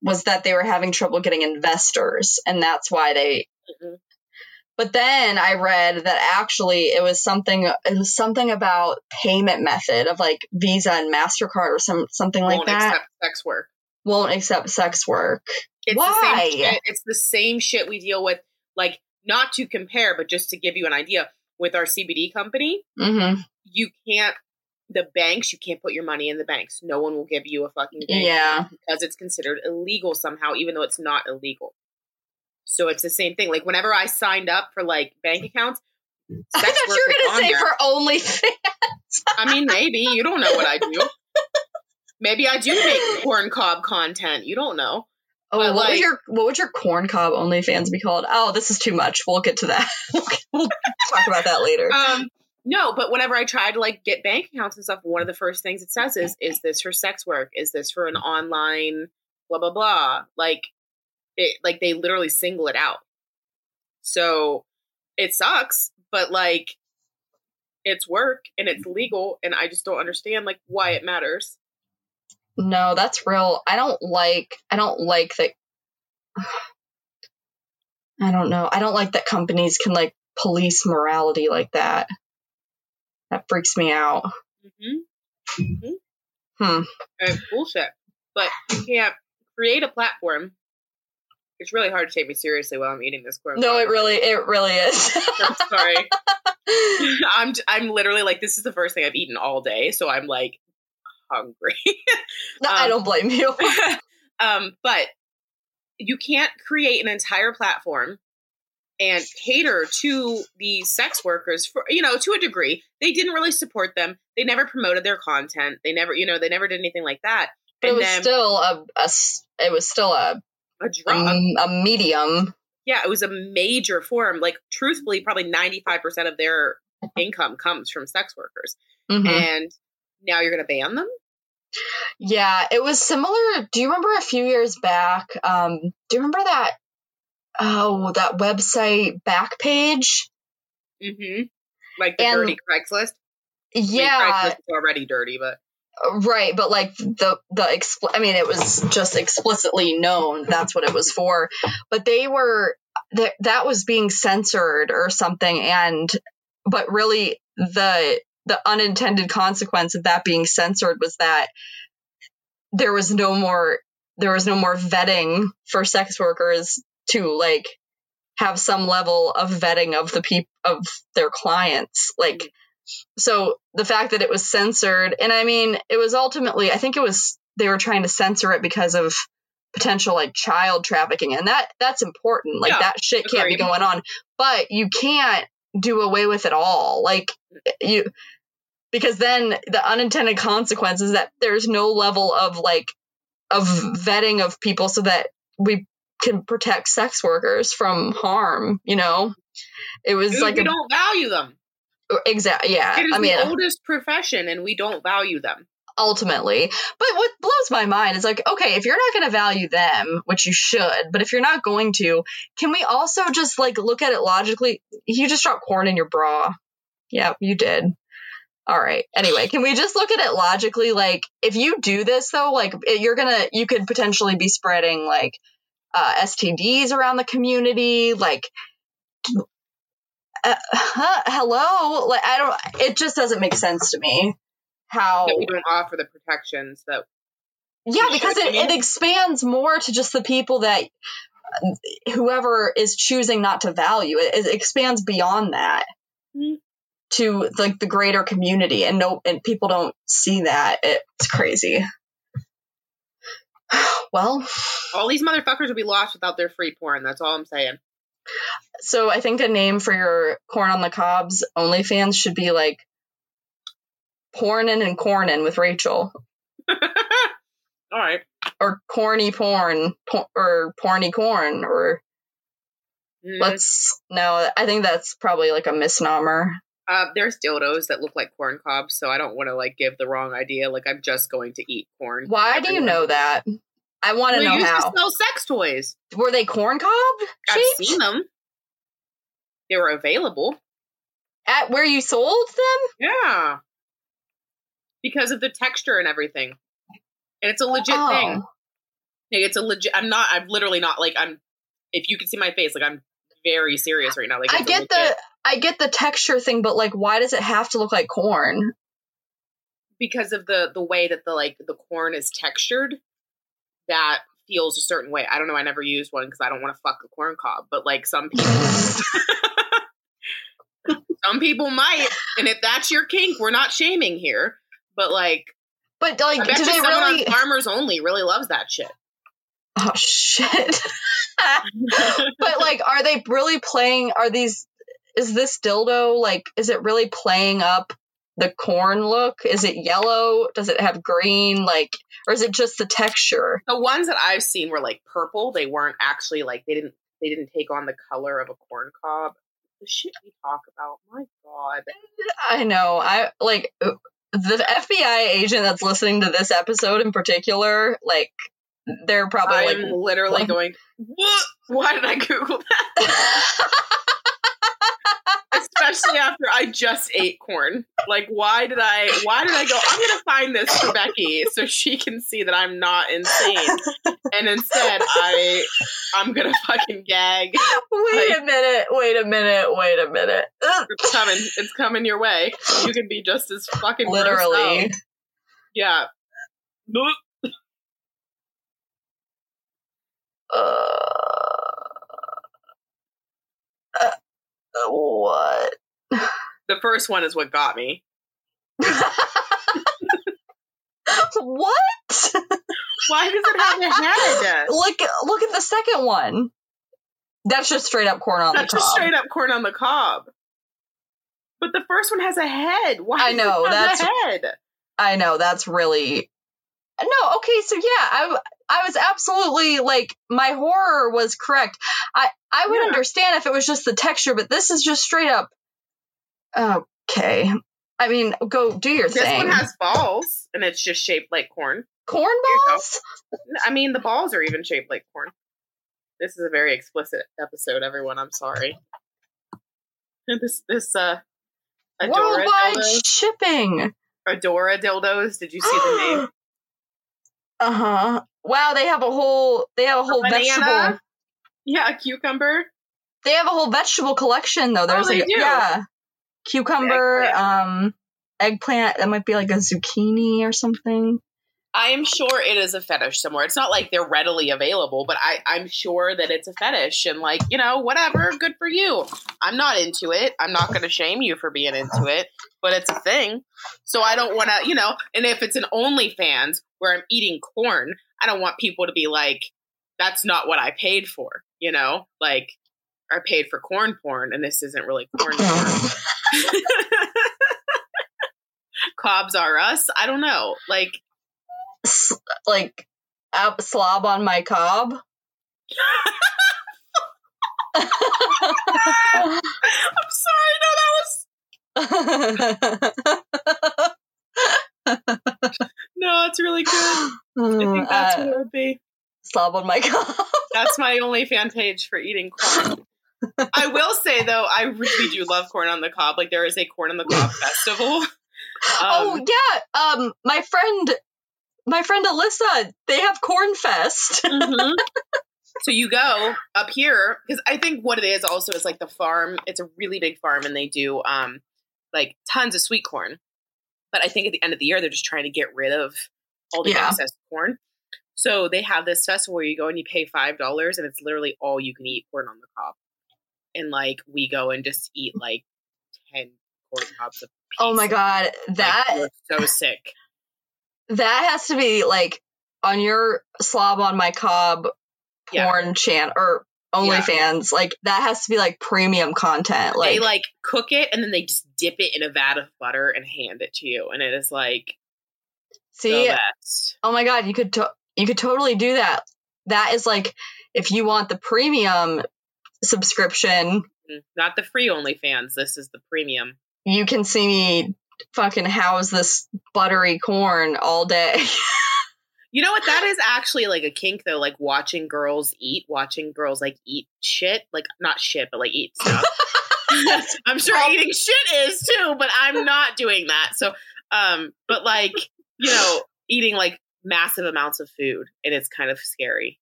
was that they were having trouble getting investors, and that's why they. Mhm. But then I read that actually it was something. It was something about payment method of like Visa and Mastercard or some something like Won't that. accept sex work. Won't accept sex work. It's Why? the same shit. It's the same shit we deal with. Like not to compare, but just to give you an idea, with our CBD company, Mm-hmm. you can't. The banks, you can't put your money in the banks. No one will give you a fucking bank Yeah. because it's considered illegal somehow, even though it's not illegal. So it's the same thing. Like whenever I signed up for like bank accounts, I thought you were gonna say there. for OnlyFans. I mean, maybe you don't know what I do. Maybe I do make corn cob content. You don't know. Oh, But, what would your what would your corn cob OnlyFans be called? Oh, this is too much. We'll get to that. we'll talk about that later. Um, no, but whenever I try to like get bank accounts and stuff, one of the first things it says is, "Is this for sex work? Is this for an online blah blah blah?" Like, it like they literally single it out. So it sucks, but like, it's work and it's legal, and I just don't understand like why it matters. No, that's real. I don't like. I don't like that. I don't know. I don't like that companies can like police morality like that. That freaks me out. hmm Hmm. And it's bullshit. But you can't create a platform. It's really hard to take me seriously while I'm eating this corn. No, it really, it really is. I'm sorry. I'm I'm literally like this is the first thing I've eaten all day, so I'm like hungry. No, I Um, don't blame you. um, but you can't create an entire platform and cater to the sex workers for you know to a degree. They didn't really support them. They never promoted their content. They never you know they never did anything like that. But it was then still a. it was still a a drug. a, a medium. yeah, it was a major form. Like truthfully, probably ninety five percent of their income comes from sex workers, Mhm. and now you're going to ban them. Yeah, it was similar. Do you remember a few years back? Um, do you remember that? Oh, that website Backpage. Mm-hmm. Like the And- dirty Craigslist. I mean, Yeah, Craigslist is already dirty, but right. But like the the expl- I mean, it was just explicitly known that's what it was for. But they were that that was being censored or something, and but really the the unintended consequence of that being censored was that there was no more there was no more vetting for sex workers to like have some level of vetting of the peop of their clients like so the fact that it was censored and i mean it was ultimately i think it was they were trying to censor it because of potential like child trafficking and that that's important like Yeah, that shit can't be going on. But you can't do away with it all like you because then the unintended consequence is that there's no level of like of vetting of people so that we can protect sex workers from harm you know? It was Dude, like we a, don't value them. Exactly. Yeah, It is I mean, the oldest profession, and we don't value them. ultimately. But what blows my mind is like, okay, if you're not going to value them, which you should, but if you're not going to, can we also just like look at it logically? You just dropped corn in your bra. Yeah, you did. All right. Anyway, can we just look at it logically? Like, if you do this though, like you're gonna, you could potentially be spreading like uh, STDs around the community. Like, uh, huh, hello. Like, I don't. It just doesn't make sense to me. How That we don't offer the protections that yeah, because it, it expands more to just the people that whoever is choosing not to value it, it expands beyond that Mhm. to like the greater community, and no, and people don't see that. It's crazy. Well, all these motherfuckers would be lost without their free porn. That's all I'm saying. So I think a name for your corn on the cobs OnlyFans should be like Pornin and Cornin with Rachel, all right. or corny porn, por- or porny corn, or Mm, Let's no. I think that's probably like a misnomer. uh, there's dildos that look like corn cobs, so I don't want to like give the wrong idea. Like I'm just going to eat corn. Why do you know that? I want to know used how. to sell sex toys. Were they corn cob I've shaped seen them. They were available. at where you sold them? Yeah. Because of the texture and everything. And it's a legit Oh. thing. Like, it's a legit I'm not I'm literally not like I'm if you could see my face, like I'm very serious right now. Like I get legit- the I get the texture thing, but like, why does it have to look like corn? because of the the way that the like the corn is textured that feels a certain way i don't know i never used one because i don't want to fuck a corn cob but like some people some people might and if that's your kink we're not shaming here but like But like, do they really? on farmers only really loves that shit Oh shit! but like, are they really playing? Are these? Is this dildo like? Is it really playing up the corn look? Is it yellow? Does it have green? Like, or is it just the texture? the ones that i've seen were like purple they weren't actually like they didn't they didn't take on the color of a corn cob the shit we talk about my god I know. I like uh, the FBI agent that's listening to this episode in particular. Like, they're probably i'm like, literally what? going what why did i google that especially after I just ate corn. Like, why did I? Why did I go? I'm gonna find this for Becky so she can see that I'm not insane. And instead, I, I'm gonna fucking gag. wait a minute, wait a minute, wait a minute. It's coming. It's coming your way. You can be just as fucking Literally. Yeah. Uh, uh, what? The first one is what got me. what? Why does it have a head? Look, look at the second one. That's just straight up corn on That's the cob. just straight up corn on the cob. But the first one has a head. Why? I does know, it have that's- a head. I know that's really no. Okay, so yeah, I I was absolutely like my horror was correct. I I would Yeah. understand if it was just the texture, but this is just straight up. Okay, I mean, go do your This thing. one has balls, and it's just shaped like corn. corn balls. I mean, the balls are even shaped like corn. This is a very explicit episode, everyone. I'm sorry. This this uh Adora Worldwide dildos. shipping. Adora dildos. Did you see the name? Uh huh. Wow, they have a whole they have a whole banana? vegetable. Yeah, a cucumber. They have a whole vegetable collection though. There's Oh, like yeah, cucumber, Eggplant. um, eggplant. That might be like a zucchini or something. I am sure it is a fetish somewhere. It's not like they're readily available, but I, I'm sure that it's a fetish and like, you know, whatever, good for you. I'm not into it. I'm not gonna shame you for being into it, but it's a thing. So I don't wanna, you know, and if it's an OnlyFans where I'm eating corn, I don't want people to be like, that's not what I paid for, you know? Like I paid for corn porn and this isn't really corn porn. Cobs are us. I don't know. Like S- like uh, slob on my cob. I'm sorry, no, that was No, it's really good. I think that's what it Uh, would be. slob on my cob. That's my only fan page for eating corn. I will say though, I really do love corn on the cob. Like there is a corn on the cob festival. Um, oh yeah, um, my friend, my friend Alyssa, they have Corn Fest. mhm. So you go up here because I think what it is also is like the farm. It's a really big farm, and they do um like tons of sweet corn. But I think at the end of the year, they're just trying to get rid of all the Yeah. excess corn. So they have this festival where you go and you pay five dollars, and it's literally all you can eat corn on the cob. And like we go and just eat like ten corn cobs of oh my god, that we're so sick. that has to be like on your slob on my cob Yeah. porn chan or OnlyFans. Like that has to be like premium content. Like, they like cook it and then they just dip it in a vat of butter and hand it to you, and it is like see, oh my god, you could to- you could totally do that. That is like if you want the premium subscription, Mm, Not the free OnlyFans. This is the premium. you can see me fucking house this buttery corn all day. You know what? That is actually like a kink though. Like watching girls eat, watching girls like eat shit, like not shit, but like eat stuff. I'm sure eating shit is too, but I'm not doing that. So, um, but like you know, eating like massive amounts of food, and it's kind of scary.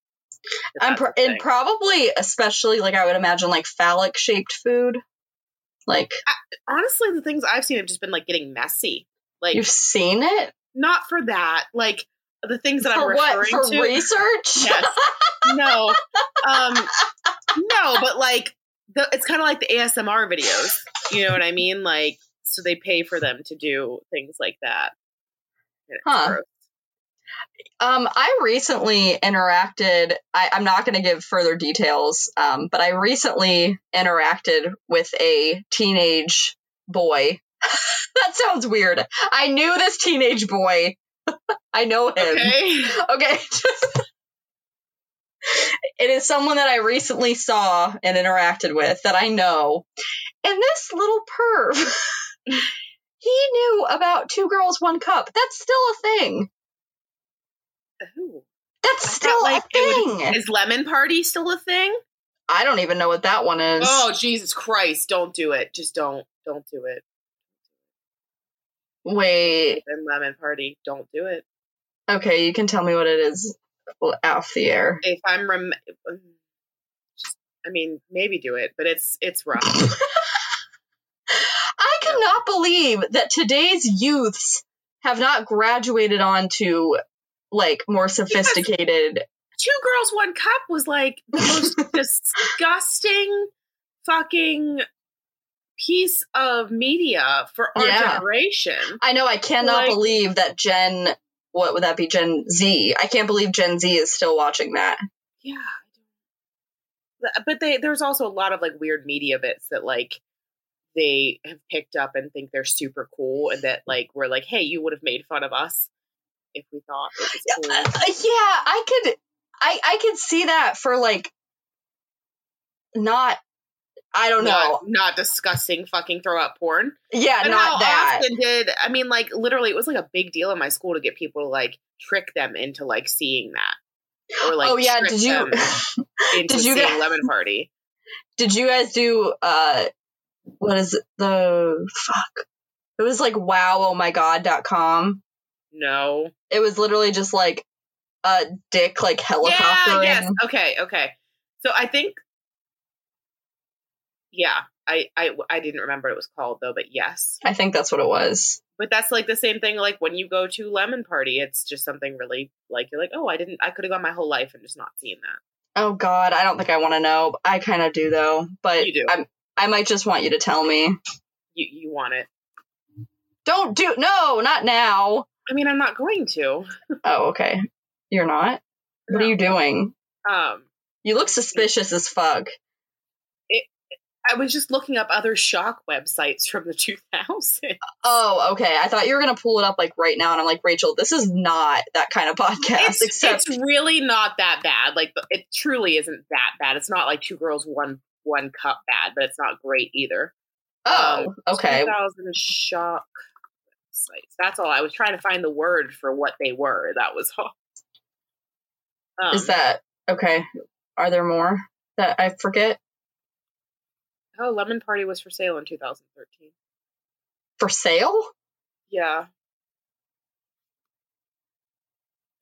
I'm pro- and probably especially like I would imagine like phallic shaped food. Like honestly, the things I've seen have just been like getting messy. Like you've seen it not for that. Like the things that I'm for what referring for to. research? Yes. No. Um no, but like the, it's kind of like the ASMR videos. You know what I mean? Like so they pay for them to do things like that. Huh. Um, I recently interacted. I, I'm not going to give further details, um, but I recently interacted with a teenage boy. that sounds weird. I knew this teenage boy. I know him. Okay. Okay. it is someone that I recently saw and interacted with that I know. And this little perv, he knew about Two Girls, One Cup. That's still a thing. Ooh. That's still like, a it would- thing. Is lemon party still a thing? I don't even know what that one is. Oh Jesus Christ! Don't do it. Just don't. Don't do it. Wait. And lemon party. Don't do it. Okay, you can tell me what it is off the air. If I'm rem. Mm, I mean, maybe do it, but it's it's rough. I cannot believe that today's youths have not graduated onto like more sophisticated. Two Girls One Cup was like the most disgusting fucking piece of media for our Yeah. generation. I know I cannot Like- believe that Gen what would that be Gen Z? I can't believe Gen Z is still watching that. Yeah. But they there's also a lot of like weird media bits that like they have picked up and think they're super cool and that like we're like, hey, you would have made fun of us if we thought it was cool. Uh, yeah, I could I I could see that for like not I don't know. Not, not disgusting fucking throw up porn. Yeah, And not that. often did I mean like literally it was like a big deal in my school to get people to like trick them into like seeing that. Or like oh yeah, did you into did you guys- Lemon Party. did you guys do uh what is it the fuck? It was like wow oh my god.com. No. It was literally just like a dick like helicopter. Yeah, yes. Okay, okay. So I think yeah, I, I I didn't remember what it was called though, but yes. I think that's what it was. But that's like the same thing like when you go to Lemon Party, it's just something really like you're like, "Oh, I didn't I could have gone my whole life and just not seen that." Oh god, I don't think I want to know. I kind of do though, but You do. I'm, I might just want you to tell me. You you want it. Don't do no, not now. I mean, I'm not going to. Oh, okay. You're not. What are you doing? Um You look suspicious as fuck. It, I was just looking up other shock websites from the 2000s. Oh, okay. I thought you were gonna pull it up like right now, and I'm like, Rachel, this is not that kind of podcast. It's, except it's really not that bad. Like it truly isn't that bad. It's not like two girls one one cup bad, but it's not great either. Oh, Um, okay. 2000 shock sites. That's all. I was trying to find the word for what they were. That was all. Um, Is that okay? Are there more that I forget oh, Lemon Party was for sale in 2013. for sale? Yeah.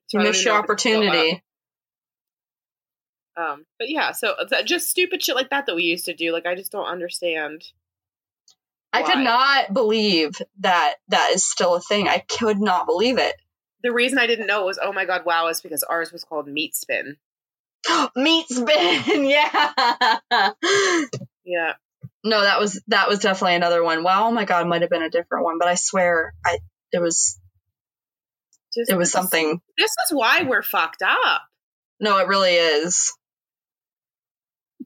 So You missed your know if it's still up. opportunity. Um, but yeah, so just stupid shit like that that we used to do. Like I just don't understand. I could not believe that that is still a thing. I could not believe it. The reason I didn't know was oh my god, wow, is because ours was called Meat Spin. Meat spin, yeah. Yeah, no, that was that was definitely another one. Wow, oh my god, might have been a different one, but I swear, I it was just it was something. This is why we're fucked up. No, it really is.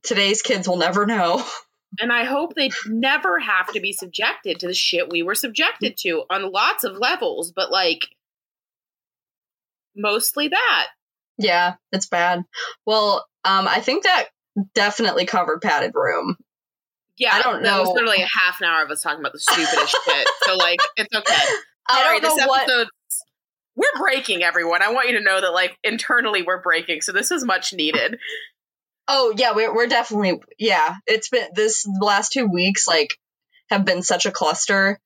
Today's kids will never know. And I hope they never have to be subjected to the shit we were subjected to on lots of levels, but like mostly that. Yeah, it's bad. Well, um, I think that definitely covered padded room. Yeah, I don't That was know. literally a half an hour of us talking about the stupidest shit. So like, it's okay. I Sorry, don't know what. We're breaking, everyone. I want you to know that, like, internally we're breaking. So this is much needed. Oh yeah, we're we're definitely yeah. It's been this last two weeks like have been such a cluster.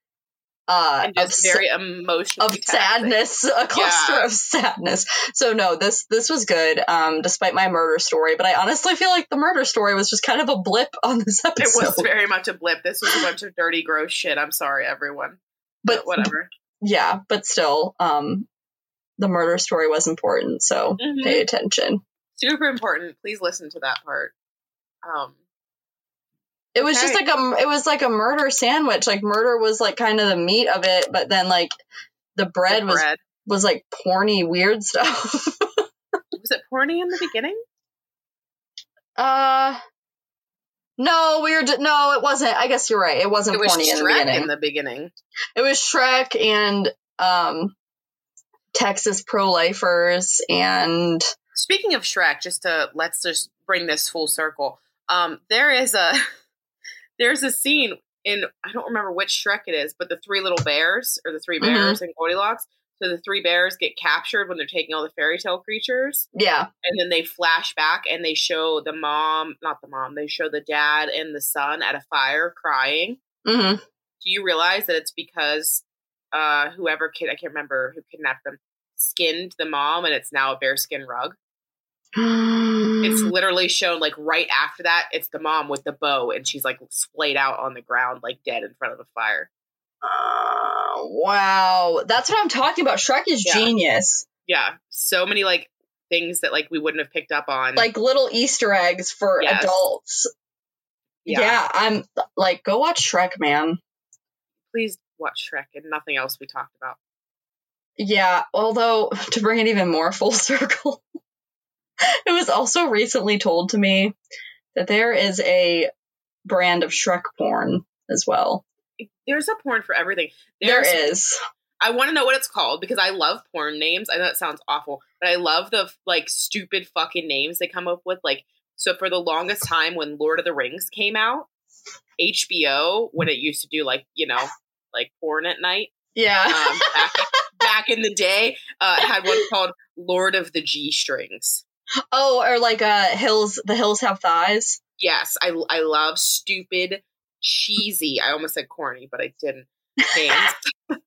Uh, And of just s- very emotionally of taxing. sadness, a cluster Yeah. of sadness. So no, this this was good. Um, despite my murder story, but I honestly feel like the murder story was just kind of a blip on this episode. It was very much a blip. This was a bunch of dirty, gross shit. I'm sorry, everyone. but Whatever. yeah, but still, um, the murder story was important. So Mhm. pay attention. Super important. Please listen to that part. Um, It was just like a it was like a murder sandwich. Like murder was like kind of the meat of it, but then like the bread the was bread. was like porny weird stuff. Was it porny in the beginning? uh no, we were no, it wasn't. I guess you're right. It wasn't It was porny in the beginning. in the beginning. it was Shrek and um Texas pro lifers and Speaking of Shrek, just to let's just bring this full circle. Um, there is a there's a scene in I don't remember which Shrek it is, but the three little bears or the three Mhm. bears in Goldilocks. So the three bears get captured when they're taking all the fairy tale creatures, yeah. and then they flash back and they show the mom, not the mom, they show the dad and the son at a fire crying. hmm Do you realize that it's because uh whoever kid I can't remember who kidnapped them skinned the mom and it's now a bearskin rug? It's literally shown like right after that. It's the mom with the bow, and she's like splayed out on the ground, like dead in front of the fire. Uh, wow. That's what I'm talking about. Shrek is Yeah. genius. Yeah, so many like things that like we wouldn't have picked up on. Like little Easter eggs for Yes. adults. Yeah. I'm like, go watch Shrek, man. please watch Shrek and nothing else we talked about. Yeah, although to bring it even more full circle, it was also recently told to me that there is a brand of Shrek porn as well. There's a porn for everything. There There's. I want to know what it's called because I love porn names. I know that sounds awful, but I love the like stupid fucking names they come up with. Like, so for the longest time when Lord of the Rings came out, HBO when it used to do like you know like porn at night Yeah. um, back, back in the day, uh, had one called Lord of the G Strings. Oh, or like uh Hills the Hills Have Thighs. Yes, I I love stupid, cheesy. I almost said corny, but I didn't.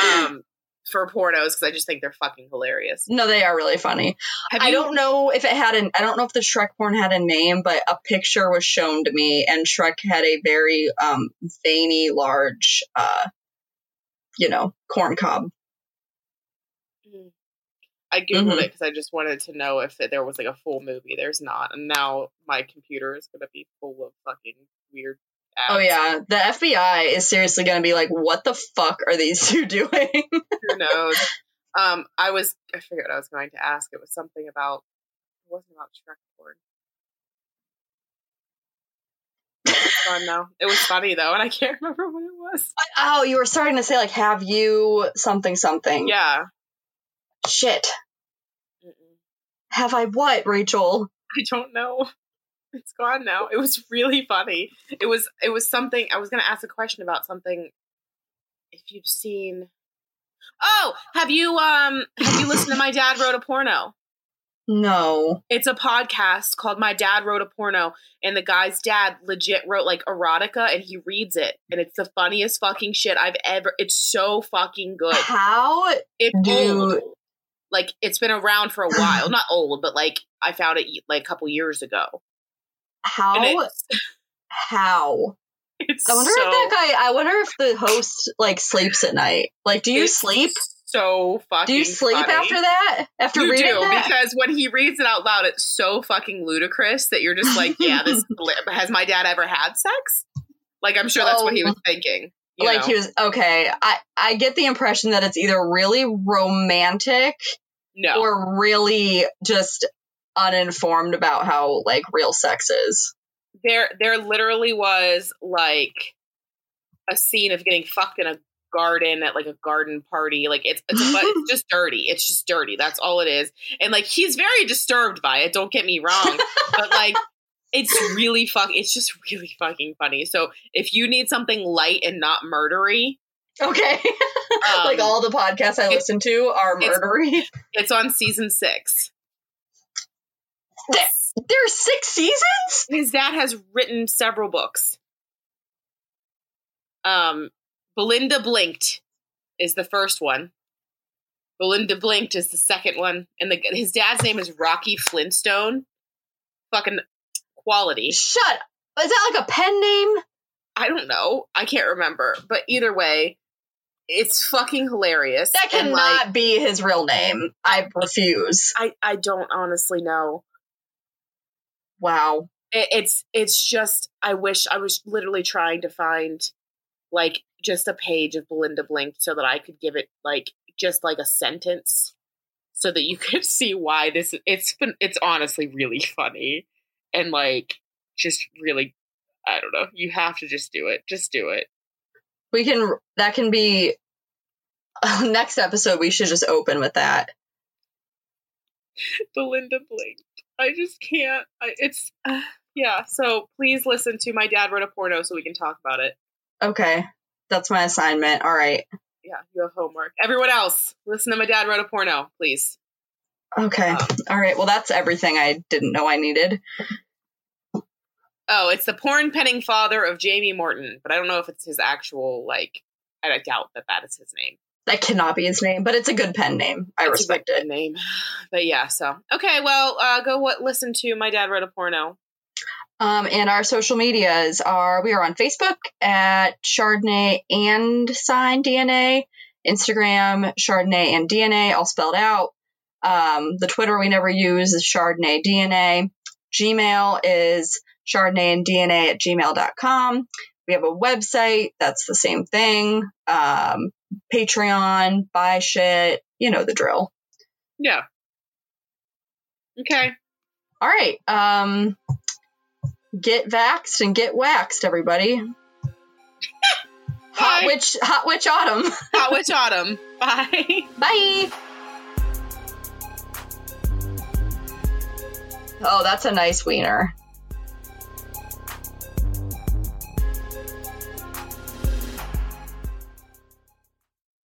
Um, for pornos because I just think they're fucking hilarious. No, they are really funny. Have I you- don't know if it had an I don't know if the Shrek porn had a name, but a picture was shown to me and Shrek had a very um veiny large uh you know, corn cob. I googled Mhm. it because I just wanted to know if there was like a full movie. There's not, and now my computer is gonna be full of fucking weird. Ads. Oh yeah, the FBI is seriously going to be like, "What the fuck are these two doing?" who knows? Um, I was I forget what I was going to ask. It was something about it wasn't about Shrek porn. Fun though. It was funny though, and I can't remember what it was. oh, you were starting to say like, "Have you something something?" Yeah. Shit. Mm-mm. Have I what, Rachel? I don't know. It's gone now. It was really funny. It was it was something I was gonna ask a question about something if you've seen Oh, have you um have you listened to My Dad Wrote a Porno? No. It's a podcast called My Dad Wrote a Porno, and the guy's dad legit wrote like erotica and he reads it. And it's the funniest fucking shit I've ever it's so fucking good. How It's do old. Like it's been around for a while. Not old, but like I found it like a couple years ago. How it's, how? it's I wonder so, if that guy I wonder if the host like sleeps at night. Like do you sleep? So fucking Do you sleep funny. after that? After You reading do that? because when he reads it out loud, it's so fucking ludicrous that you're just like, yeah, this has my dad ever had sex? Like I'm sure that's what he was oh. thinking. Like know? he was okay. I I get the impression that it's either really romantic no, or really just uninformed about how like real sex is. there there literally was like a scene of getting fucked in a garden at like a garden party like it's it's, a, it's just dirty it's just dirty that's all it is and like he's very disturbed by it don't get me wrong but like it's really fuck it's just really fucking funny so if you need something light and not murdery Okay. um, like all the podcasts I it's- listen to are it's- murdery. it's on season six There's six seasons? his dad has written several books. Um, Belinda Blinked is the first one. Belinda Blinked is the second one, and the, his dad's name is Rocky Flintstone. Fucking quality. Shut. Is that like a pen name? I don't know. I can't remember, but either way, it's fucking hilarious. That cannot like, be his real name. I refuse. I I don't honestly know. Wow. it, it's it's just I wish I was literally trying to find like just a page of Belinda Blink so that I could give it like just like a sentence so that you could see why this it's been it's honestly really funny and like just really I don't know you have to just do it just do it We can that can be next episode we should just open with that. Belinda blinked. I just can't I, it's uh, yeah so please listen to my dad wrote a porno so we can talk about it Okay. That's my assignment. All right. yeah you have homework everyone else listen to my dad wrote a porno please Okay. Um, All right. Well, that's everything I didn't know I needed. Oh, it's the porn penning father of Jamie Morton, but I don't know if it's his actual like. I doubt that that is his name. That cannot be his name, but it's a good pen name. I It's a respect good it. name, but yeah. So okay, well, uh, go what listen to my dad wrote a porno. Um, and our social medias are we are on Facebook at Chardonnay and Sign DNA, Instagram Chardonnay and DNA, all spelled out. Um, the Twitter we never use is Chardonnay DNA. Gmail is Chardonnay and DNA at gmail.com. We have a website that's the same thing. Um, Patreon, buy shit, you know the drill. Yeah. Okay. All right. Um, get vaxxed and get waxed, everybody. Hot witch, hot witch autumn. Hot Witch Autumn. Bye. Bye. Oh, that's a nice wiener.